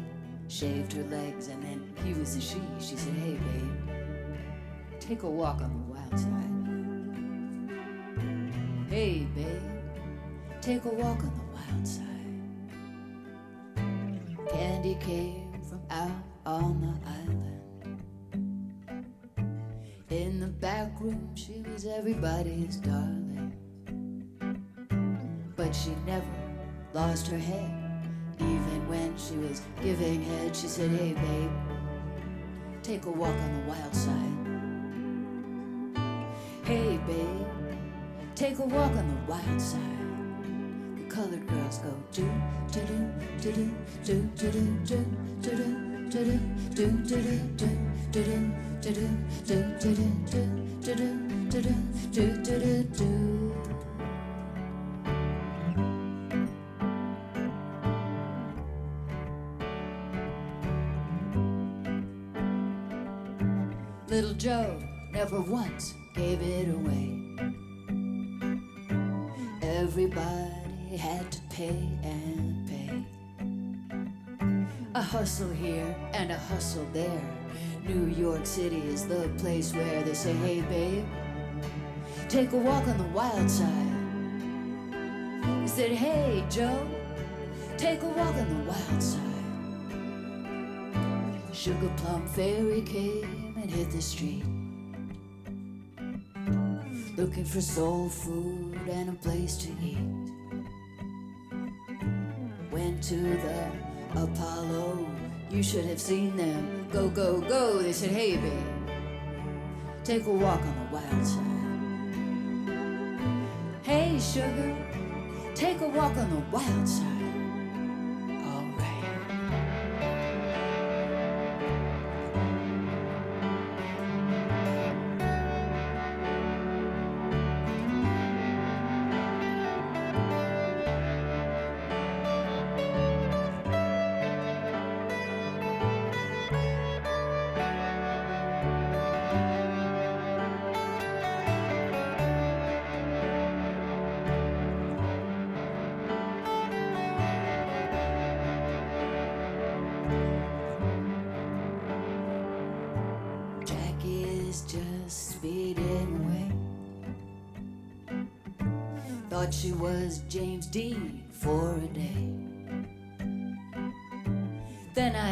shaved her legs, and then he was a she. She said, Hey, babe, take a walk on the wild side. Hey, babe, take a walk on the wild side. Candy came from out on the island. Back room, she was everybody's darling. But she never lost her head. Even when she was giving head, she said, Hey, babe, take a walk on the wild side. Hey, babe, take a walk on the wild side. The colored girls go do do do do do do do do do do Little Joe never once gave it away. Everybody had to pay and pay. Hustle here and a hustle there. New York City is the place where they say, hey babe, take a walk on the wild side. He said, hey Joe, take a walk on the wild side. Sugar Plum Fairy came and hit the street. Looking for soul food and a place to eat. Went to the Apollo, you should have seen them. Go, go, go. They said, hey, babe, take a walk on the wild side. Hey, sugar, take a walk on the wild side.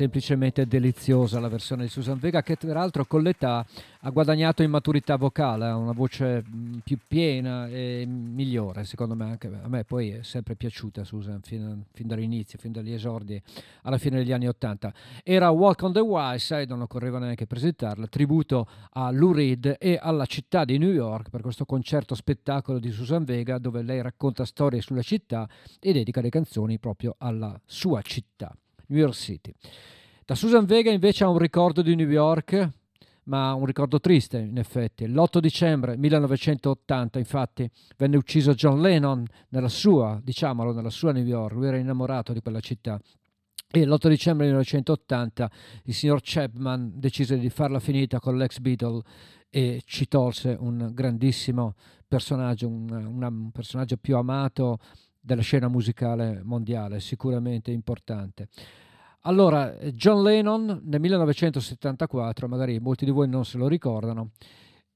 semplicemente deliziosa la versione di Susan Vega che peraltro con l'età ha guadagnato in maturità vocale, ha una voce mh, più piena e migliore secondo me anche a me poi è sempre piaciuta Susan fin, fin dall'inizio, fin dagli esordi alla fine degli anni Ottanta. Era Walk on the Wild Side, non occorreva neanche presentarla, tributo a Lou Reed e alla città di New York per questo concerto spettacolo di Susan Vega dove lei racconta storie sulla città e dedica le canzoni proprio alla sua città. New York City. Da Susan Vega invece ha un ricordo di New York, ma un ricordo triste in effetti. L'8 dicembre 1980 infatti venne ucciso John Lennon nella sua, diciamolo, nella sua New York, lui era innamorato di quella città. E l'8 dicembre 1980 il signor Chapman decise di farla finita con l'ex Beatle e ci tolse un grandissimo personaggio, un, un personaggio più amato della scena musicale mondiale, sicuramente importante. Allora, John Lennon nel 1974, magari molti di voi non se lo ricordano,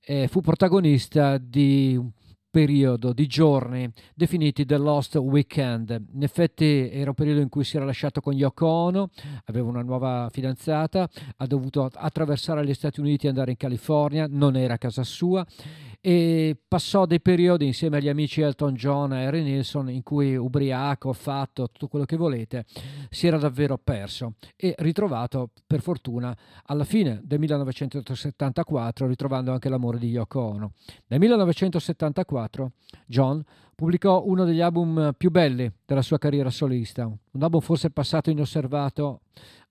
eh, fu protagonista di un periodo di giorni definiti The Lost Weekend. In effetti era un periodo in cui si era lasciato con Yoko Ono, aveva una nuova fidanzata, ha dovuto attraversare gli Stati Uniti e andare in California, non era a casa sua e passò dei periodi insieme agli amici Elton John e Harry Nilsson in cui ubriaco, fatto, tutto quello che volete, si era davvero perso e ritrovato per fortuna alla fine del 1974 ritrovando anche l'amore di Yoko Ono. Nel 1974 John pubblicò uno degli album più belli della sua carriera solista, un album forse passato inosservato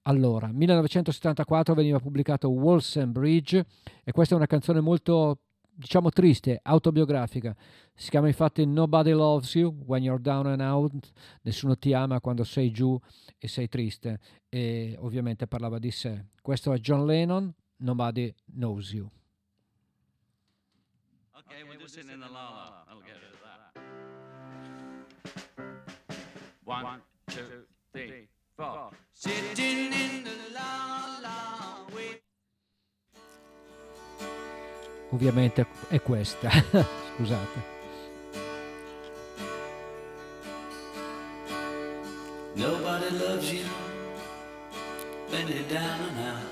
allora. 1974 veniva pubblicato Walls and Bridge e questa è una canzone molto diciamo triste, autobiografica. Si chiama infatti Nobody Loves You When You're Down and Out, nessuno ti ama quando sei giù e sei triste. E ovviamente parlava di sé. Questo è John Lennon, Nobody Knows You. Okay, we'll do it in the la I'll get rid of that. One, two, three, four. Sitting in the la ovviamente è questa, scusate. Nobody loves you when you're down and out.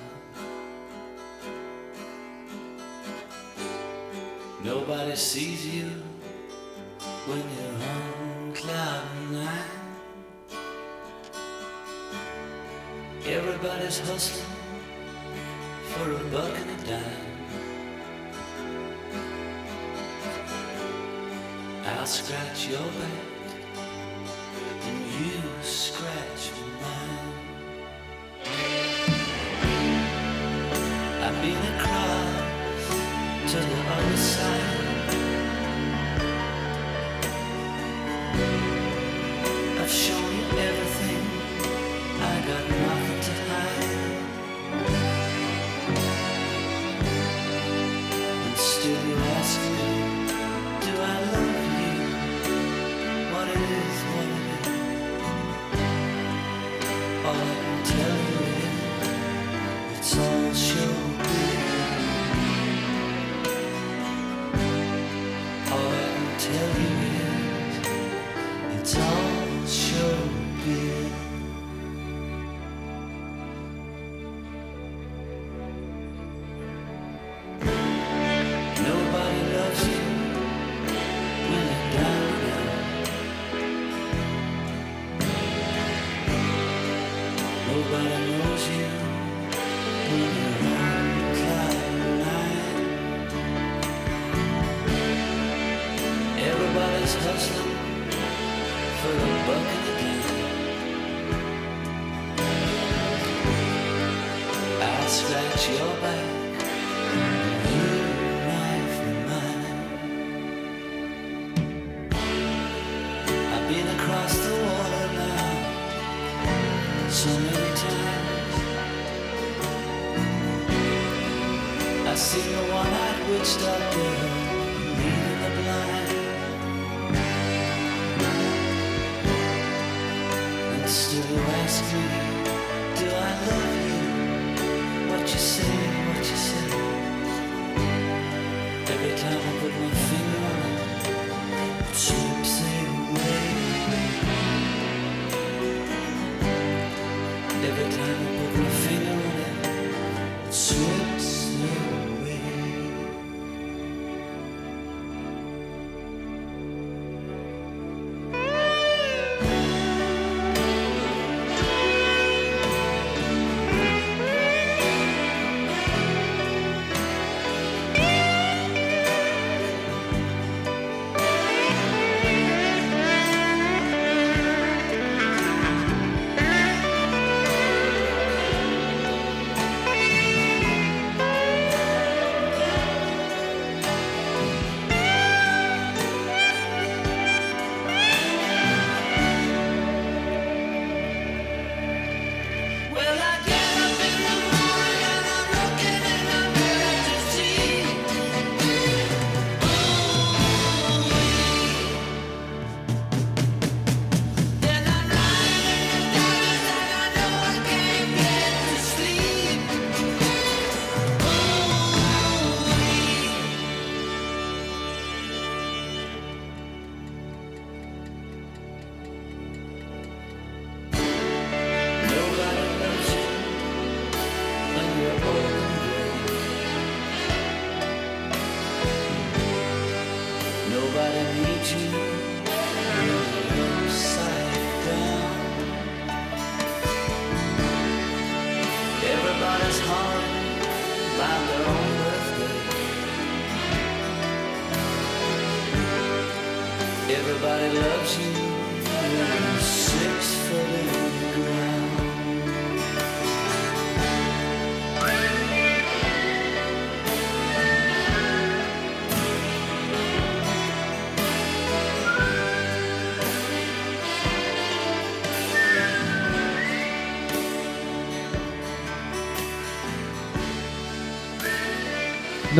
Nobody sees you when you're on cloud nine. Everybody's hustling for a buck and a dime. I'll scratch your back.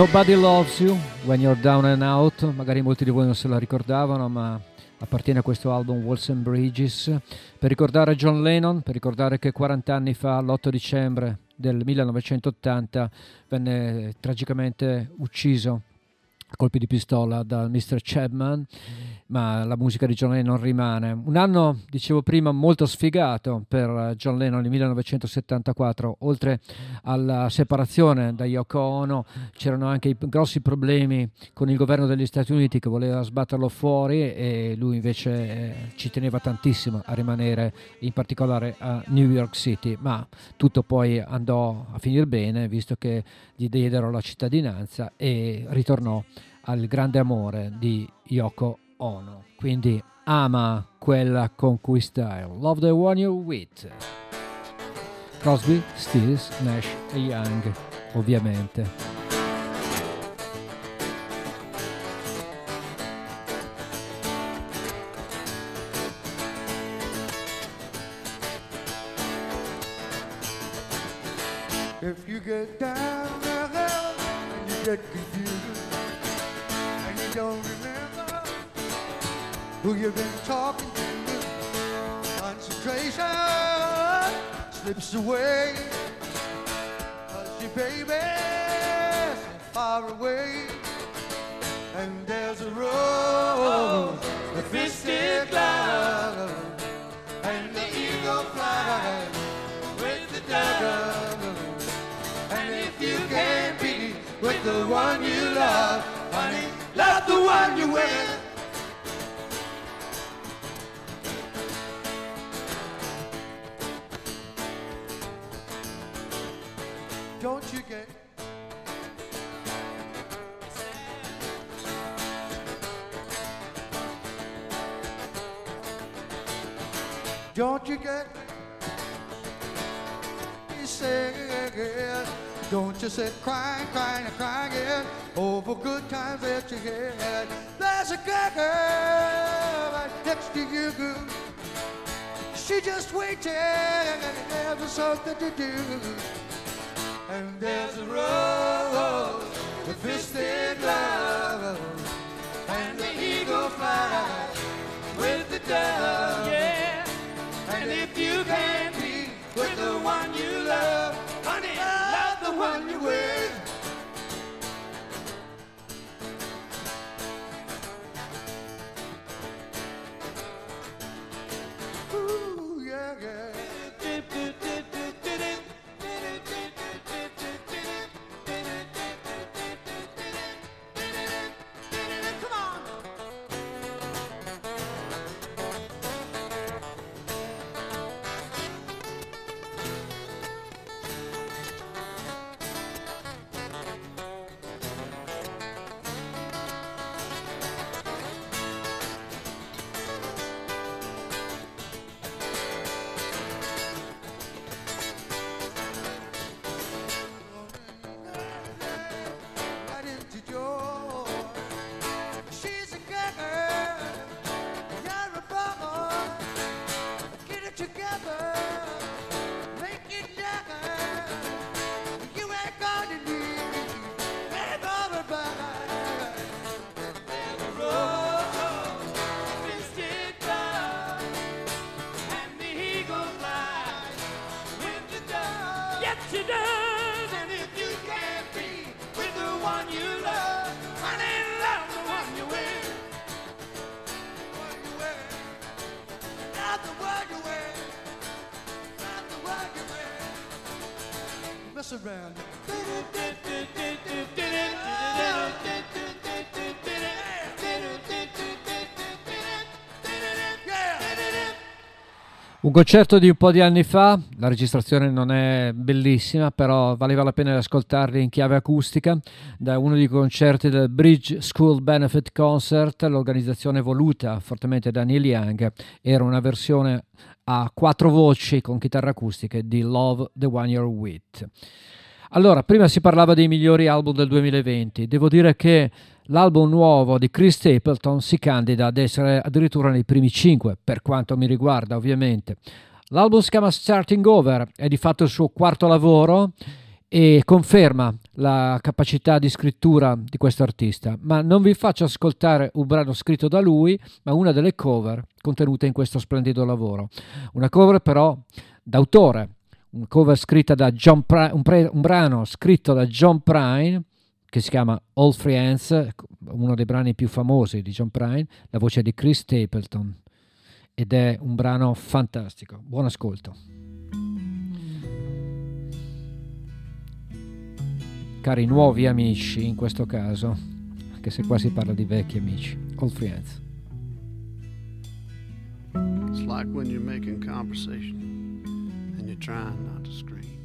Nobody Loves You, When You're Down and Out, magari molti di voi non se la ricordavano, ma appartiene a questo album Walls and Bridges, per ricordare John Lennon, per ricordare che 40 anni fa, l'8 dicembre del 1980, venne tragicamente ucciso a colpi di pistola da Mr. Chapman. Mm ma la musica di John Lennon rimane. Un anno, dicevo prima, molto sfigato per John Lennon, il 1974. Oltre alla separazione da Yoko Ono, c'erano anche i grossi problemi con il governo degli Stati Uniti che voleva sbatterlo fuori e lui invece eh, ci teneva tantissimo a rimanere, in particolare a New York City. Ma tutto poi andò a finire bene, visto che gli diedero la cittadinanza e ritornò al grande amore di Yoko Ono. Quindi ama quella con cui stai. Love the one you're with. Crosby, Stills, Nash e Young, ovviamente. If you get down you get who you've been talking to, concentration slips away. Cause your baby's far away. And there's a rose, a fisted glove, and the eagle flies with the dove. And if you can't be with the one you love, honey, love the one you with. Don't you get Don't you get you say Don't you sit crying, crying, and crying again? over good times that you had. There's a good girl right next to you, girl. She just waiting and there's something to do. And there's a rose, the fisted love, and the eagle flies with the dove. Yeah. And if you can't be with the one you love, honey, love the one you with. Un concerto di un po' di anni fa, la registrazione non è bellissima, però valeva la pena ascoltarli in chiave acustica, da uno dei concerti del Bridge School Benefit Concert, l'organizzazione voluta fortemente da Neil Young, era una versione a quattro voci con chitarre acustiche di Love the One You're With. Allora, prima si parlava dei migliori album del 2020, devo dire che l'album nuovo di Chris Stapleton si candida ad essere addirittura nei primi cinque, per quanto mi riguarda ovviamente. L'album si chiama Starting Over, è di fatto il suo quarto lavoro e conferma la capacità di scrittura di questo artista, ma non vi faccio ascoltare un brano scritto da lui, ma una delle cover contenute in questo splendido lavoro. Una cover però d'autore, una cover scritta da John Pri- un, pre- un brano scritto da John Prine che si chiama All Friends, uno dei brani più famosi di John Prine, la voce di Chris Stapleton ed è un brano fantastico. Buon ascolto. Cari nuovi amici in questo caso, anche se qua si parla di vecchi amici. All Friends. It's like when you're making conversation and you're trying not to scream.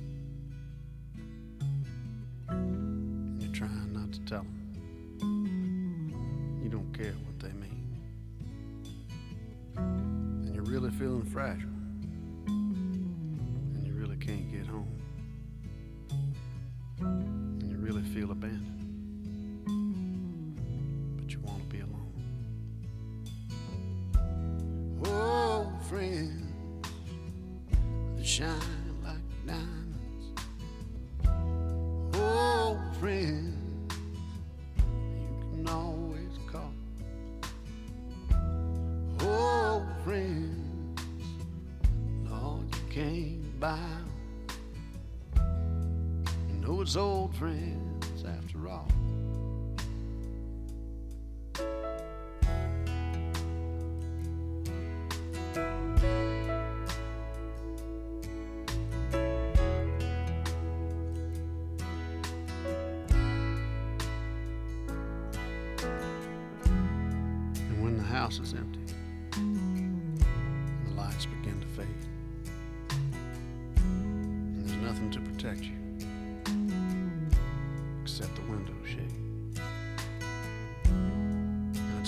Really feeling fragile. And you really can't get home. And you really feel abandoned. Old friends after all.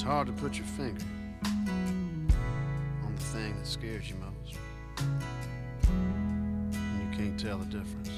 Hard to put your finger on the thing that scares you most. And you can't tell the difference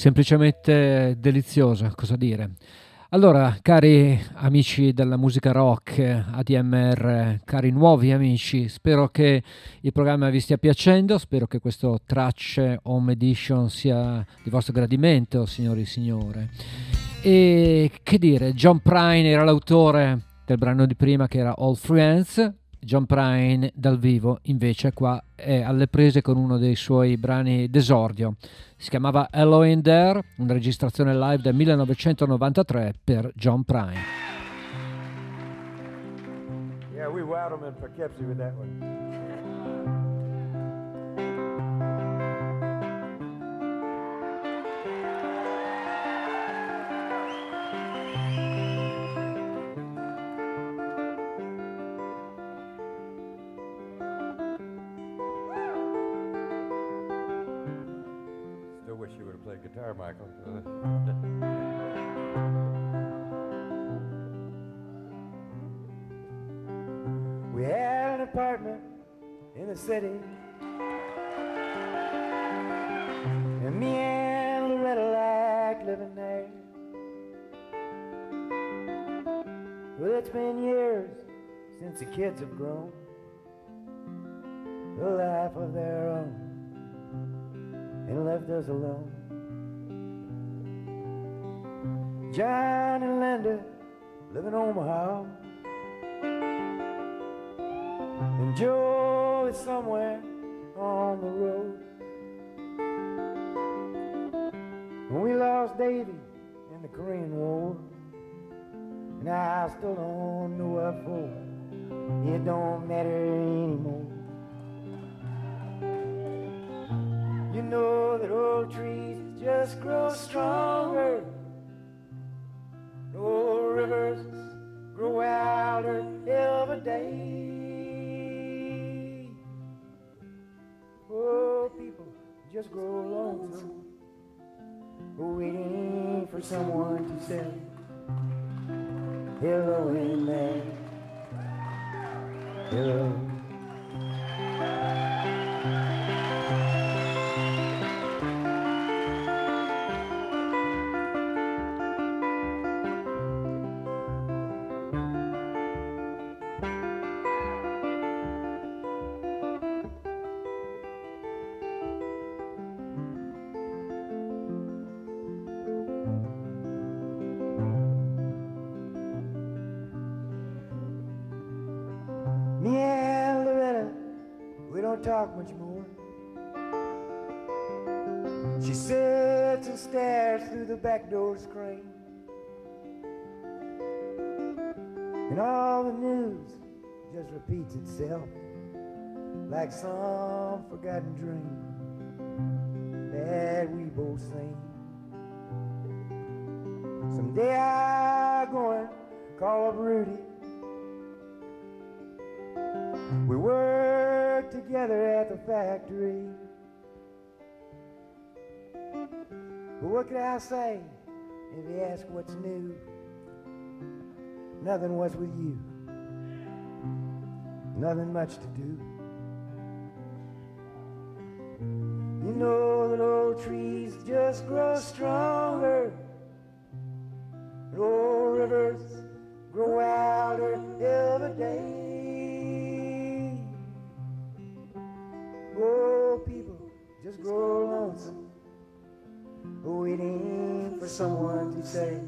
semplicemente deliziosa, cosa dire. Allora, cari amici della musica rock, ADMR, cari nuovi amici, spero che il programma vi stia piacendo, spero che questo Tracce Home Edition sia di vostro gradimento, signori e signore. E che dire, John Prine era l'autore del brano di prima che era All Friends, John Prine dal vivo invece qua è alle prese con uno dei suoi brani d'esordio. Si chiamava Hello in There, una registrazione live del 1993 per John Prine. Yeah, we wowed them in Poughkeepsie with that one. grow. Repeats itself like some forgotten dream that we both seen. Someday I'm going to call up Rudy. We work together at the factory. But what can I say if you ask what's new? Nothing was with you. Nothing much to do. You know that old trees just grow stronger. And old rivers grow wilder every day. Oh, people just grow lonesome, waiting for someone to say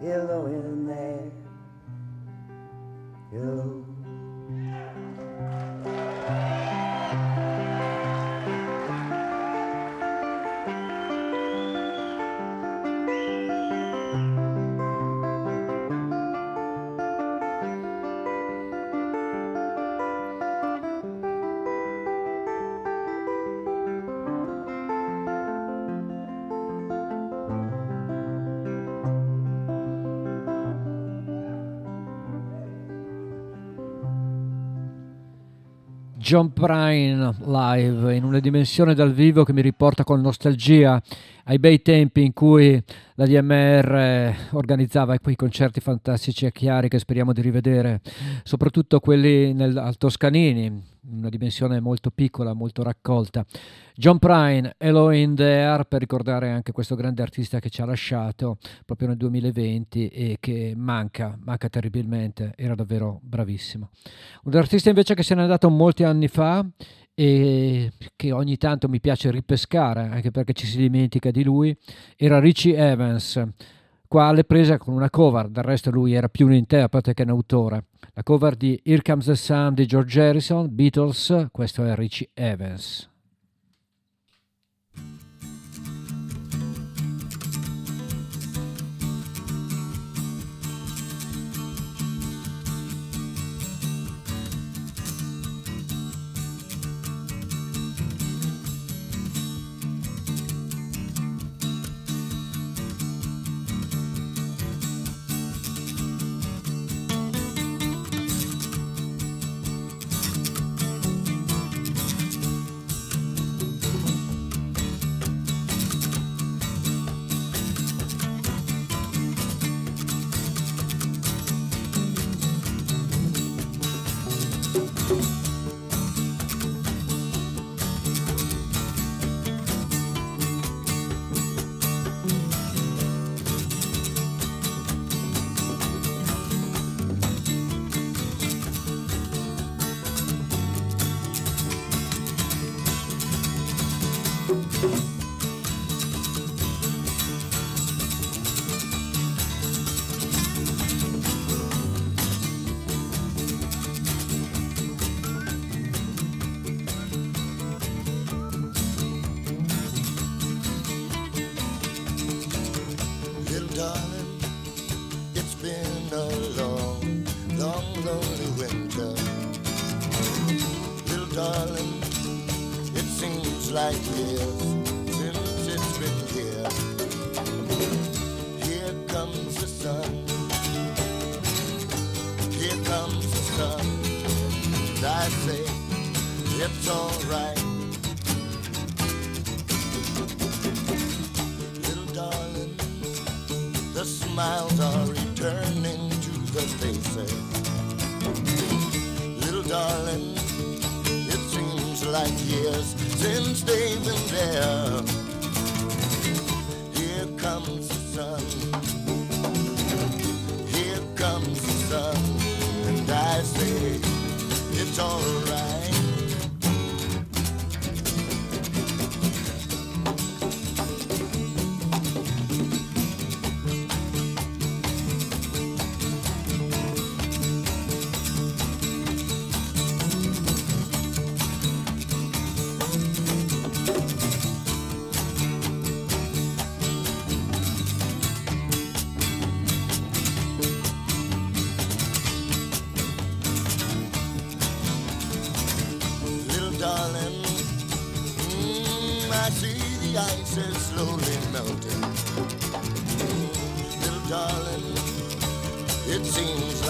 hello in there you. John Prine live in una dimensione dal vivo che mi riporta con nostalgia ai bei tempi in cui la DMR eh, organizzava quei concerti fantastici e chiari che speriamo di rivedere, soprattutto quelli nel, al Toscanini, una dimensione molto piccola, molto raccolta. John Prine, Hello in the per ricordare anche questo grande artista che ci ha lasciato proprio nel 2020 e che manca, manca terribilmente, era davvero bravissimo. Un artista invece che se n'è andato molti anni fa e che ogni tanto mi piace ripescare, anche perché ci si dimentica di lui, era Richie Evans. Qua alle prese con una cover, del resto lui era più un interprete che un autore. La cover di Here Comes the Sun di George Harrison, Beatles, questo è Richie Evans.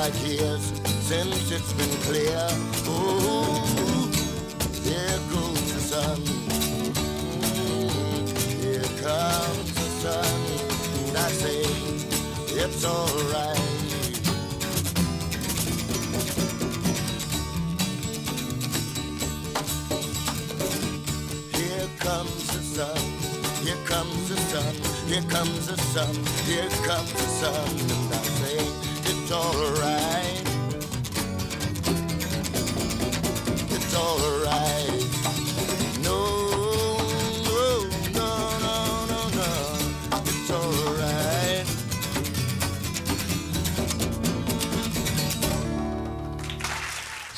Like years since it's been clear.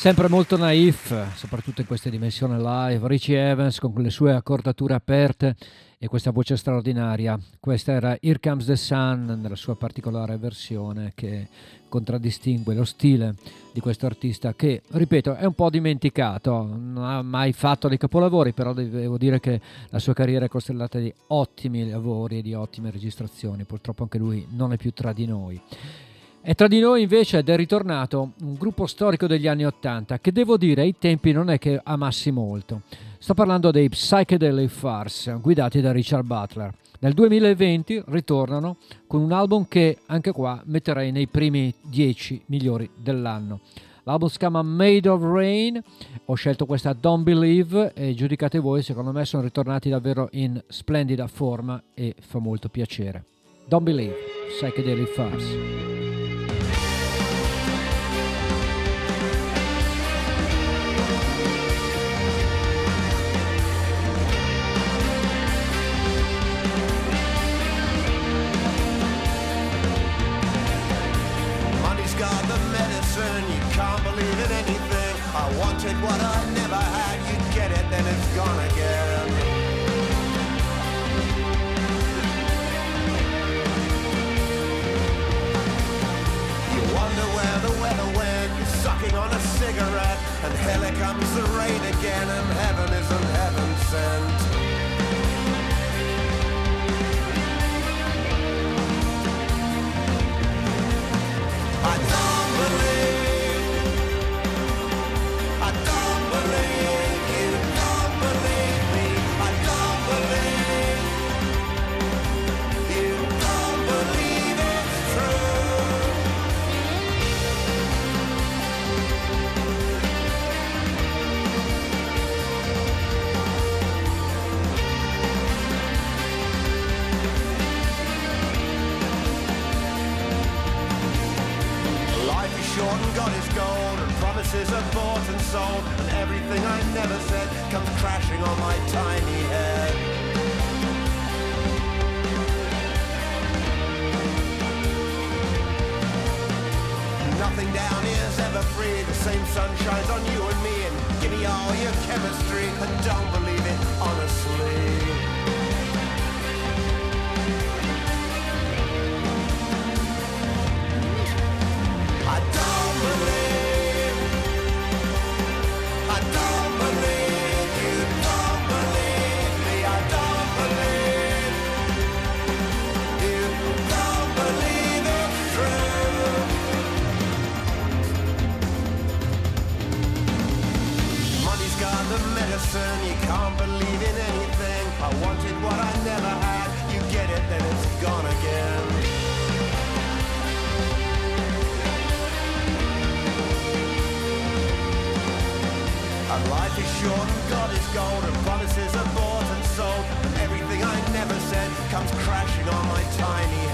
Sempre molto naif, soprattutto in queste dimensioni live, Richie Evans con le sue accordature aperte e questa voce straordinaria. Questa era Here Comes the Sun nella sua particolare versione che contraddistingue lo stile di questo artista che, ripeto, è un po' dimenticato, non ha mai fatto dei capolavori, però devo dire che la sua carriera è costellata di ottimi lavori e di ottime registrazioni. Purtroppo anche lui non è più tra di noi. E tra di noi invece ed è ritornato un gruppo storico degli anni Ottanta che devo dire ai tempi non è che amassi molto. Sto parlando dei Psychedelic Farce guidati da Richard Butler. Nel 2020 ritornano con un album che anche qua metterei nei primi 10 migliori dell'anno. L'album si chiama Made of Rain, ho scelto questa Don't Believe e giudicate voi, secondo me sono ritornati davvero in splendida forma e fa molto piacere. Don't Believe, Psychedelic Farce. Believe in anything. I wanted what I never had, you get it, then it's gone again. You wonder where the weather went, you're sucking on a cigarette, and here comes the rain again, and heaven isn't heaven sent. soul, and everything I never said comes crashing on my tiny head. Nothing down here's ever free. The same sun shines on you and me. And give me all your chemistry. And don't believe it, honestly. Medicine. You can't believe in anything. I wanted what I never had. You get it, then it's gone again. And life is short and God is gold and promises are bought and sold and everything I never said comes crashing on my tiny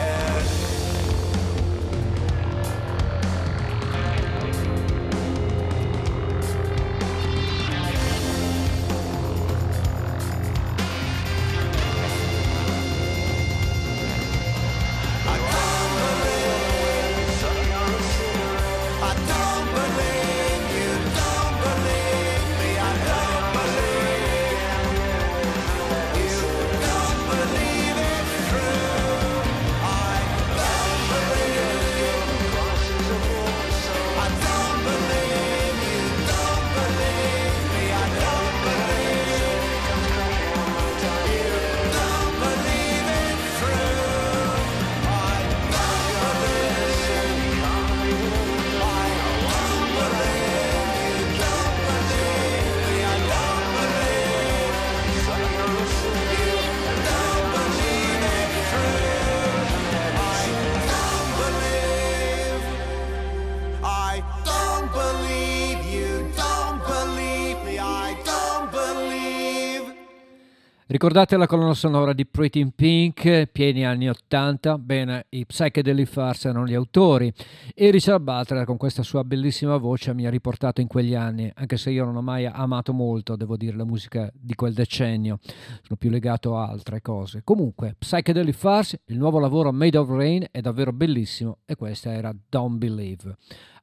Ricordate la colonna sonora di Pretty in Pink, pieni anni 80? Bene, i Psychedelic Fars erano gli autori e Richard Butler con questa sua bellissima voce mi ha riportato in quegli anni, anche se io non ho mai amato molto, devo dire, la musica di quel decennio, sono più legato a altre cose. Comunque, Psychedelic Fars, il nuovo lavoro Made of Rain è davvero bellissimo e questa era Don't Believe.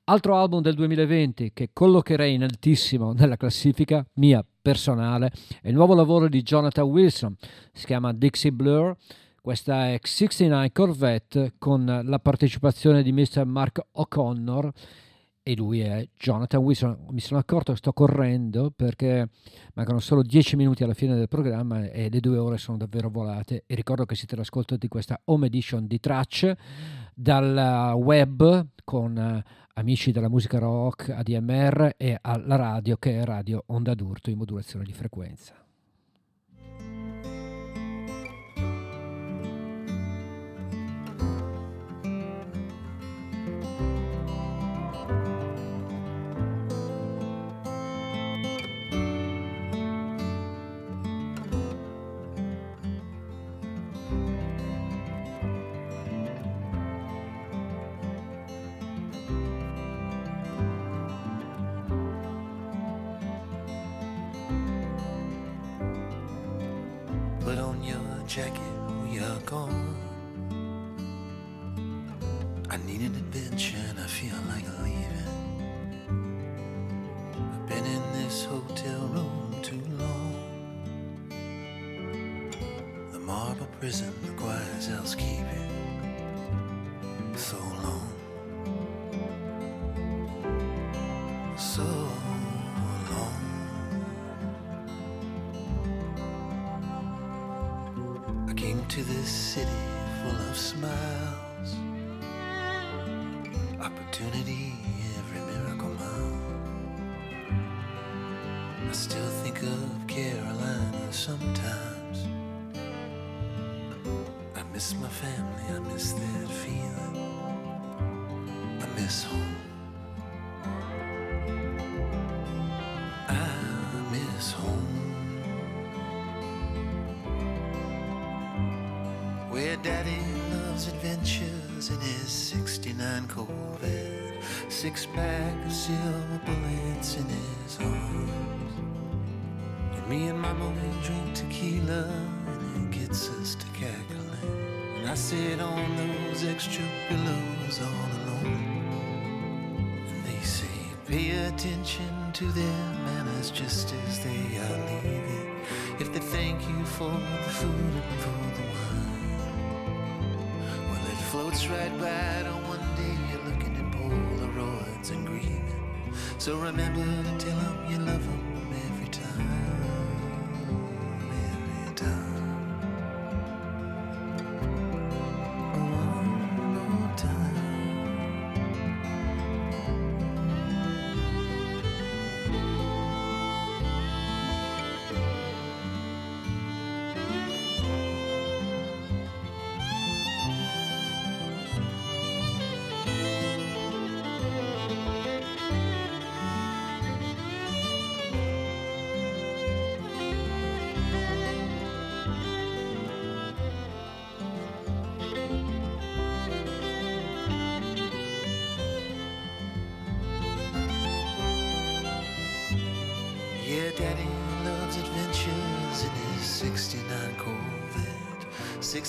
Altro album del 2020 che collocherei in altissimo nella classifica mia personale è il nuovo lavoro di Jonathan Wilson, si chiama Dixie Blur. Questa è X69 Corvette con la partecipazione di Mr. Mark O'Connor e lui è Jonathan Wilson. Mi sono accorto che sto correndo perché mancano solo 10 minuti alla fine del programma e le due ore sono davvero volate. E ricordo che siete all'ascolto di questa home edition di tracce dal web con eh, amici della musica rock ADMR e alla radio che è Radio Onda d'Urto in modulazione di frequenza. Jacket, we are gone. I need an adventure and I feel like leaving. I've been in this hotel room too long. The marble prison requires housekeeping. Food and for the wine, well, it floats right by to one day you're looking at Polaroids and grieving. So remember to tell them you love them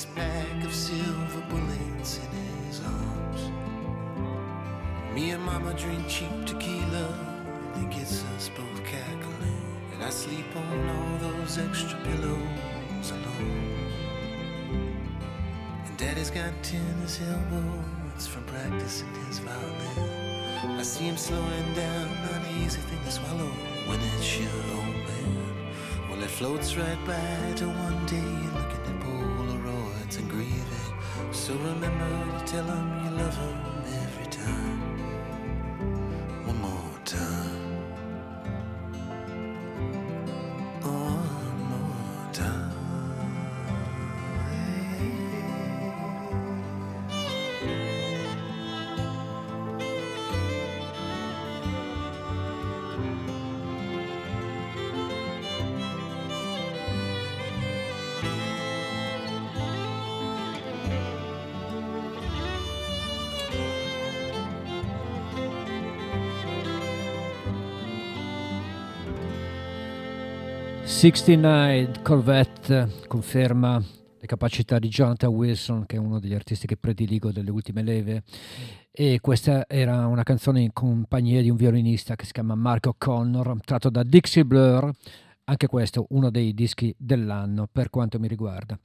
Six pack of silver bullets in his arms. Me and Mama drink cheap tequila, and it gets us both cackling. And I sleep on all those extra pillows alone. And Daddy's got tennis elbows from practicing his violin. I see him slowing down, not an easy thing to swallow when it's your old man. Well, it floats right by to one day Tell him. 69 Corvette conferma le capacità di Jonathan Wilson, che è uno degli artisti che prediligo delle ultime leve. E questa era una canzone in compagnia di un violinista che si chiama Marco Connor, tratto da Dixie Blur, anche questo uno dei dischi dell'anno per quanto mi riguarda.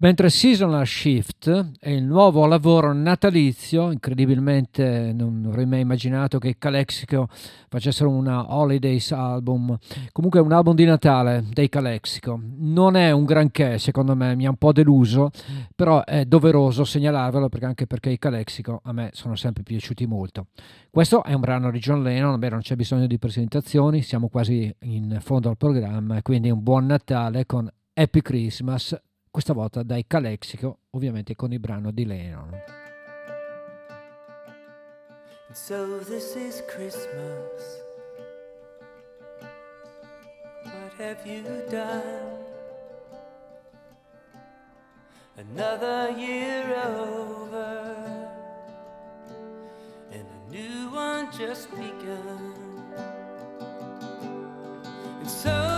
Mentre Seasonal Shift è il nuovo lavoro natalizio, incredibilmente non avrei mai immaginato che Calexico facessero una Holidays album, comunque è un album di Natale dei Calexico. Non è un granché, secondo me, mi ha un po' deluso, però è doveroso segnalarvelo perché anche perché i Calexico a me sono sempre piaciuti molto. Questo è un brano di John Lennon, beh, non c'è bisogno di presentazioni, siamo quasi in fondo al programma, quindi un buon Natale con Happy Christmas questa volta dai Calexico, ovviamente con il brano di Lennon. So this is Christmas. What have you done? Another year over, and a new one just begun. And so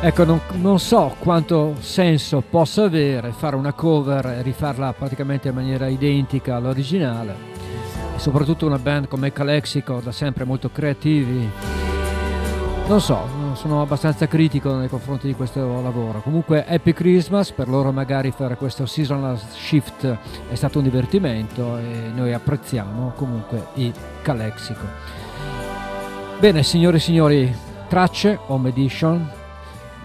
Ecco, non, non so quanto senso possa avere fare una cover e rifarla praticamente in maniera identica all'originale. Soprattutto una band come Calexico, da sempre molto creativi. Non so, sono abbastanza critico nei confronti di questo lavoro. Comunque Happy Christmas, per loro magari fare questo seasonal shift è stato un divertimento e noi apprezziamo comunque i Calexico. Bene, signore e signori, tracce, home edition,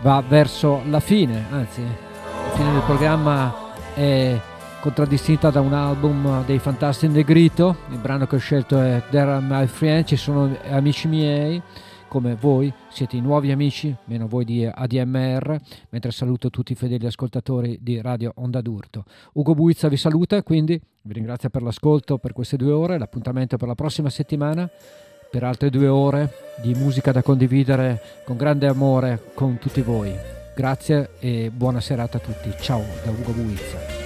va verso la fine, anzi, la fine del programma è contraddistinta da un album dei Fantastic Negrito, il brano che ho scelto è There Are My Friends, ci sono amici miei, come voi, siete i nuovi amici, meno voi di ADMR, mentre saluto tutti i fedeli ascoltatori di Radio Onda d'Urto. Ugo Buizza vi saluta, quindi vi ringrazio per l'ascolto per queste due ore, l'appuntamento per la prossima settimana per altre due ore di musica da condividere con grande amore con tutti voi. Grazie e buona serata a tutti. Ciao da Ugo Buizza.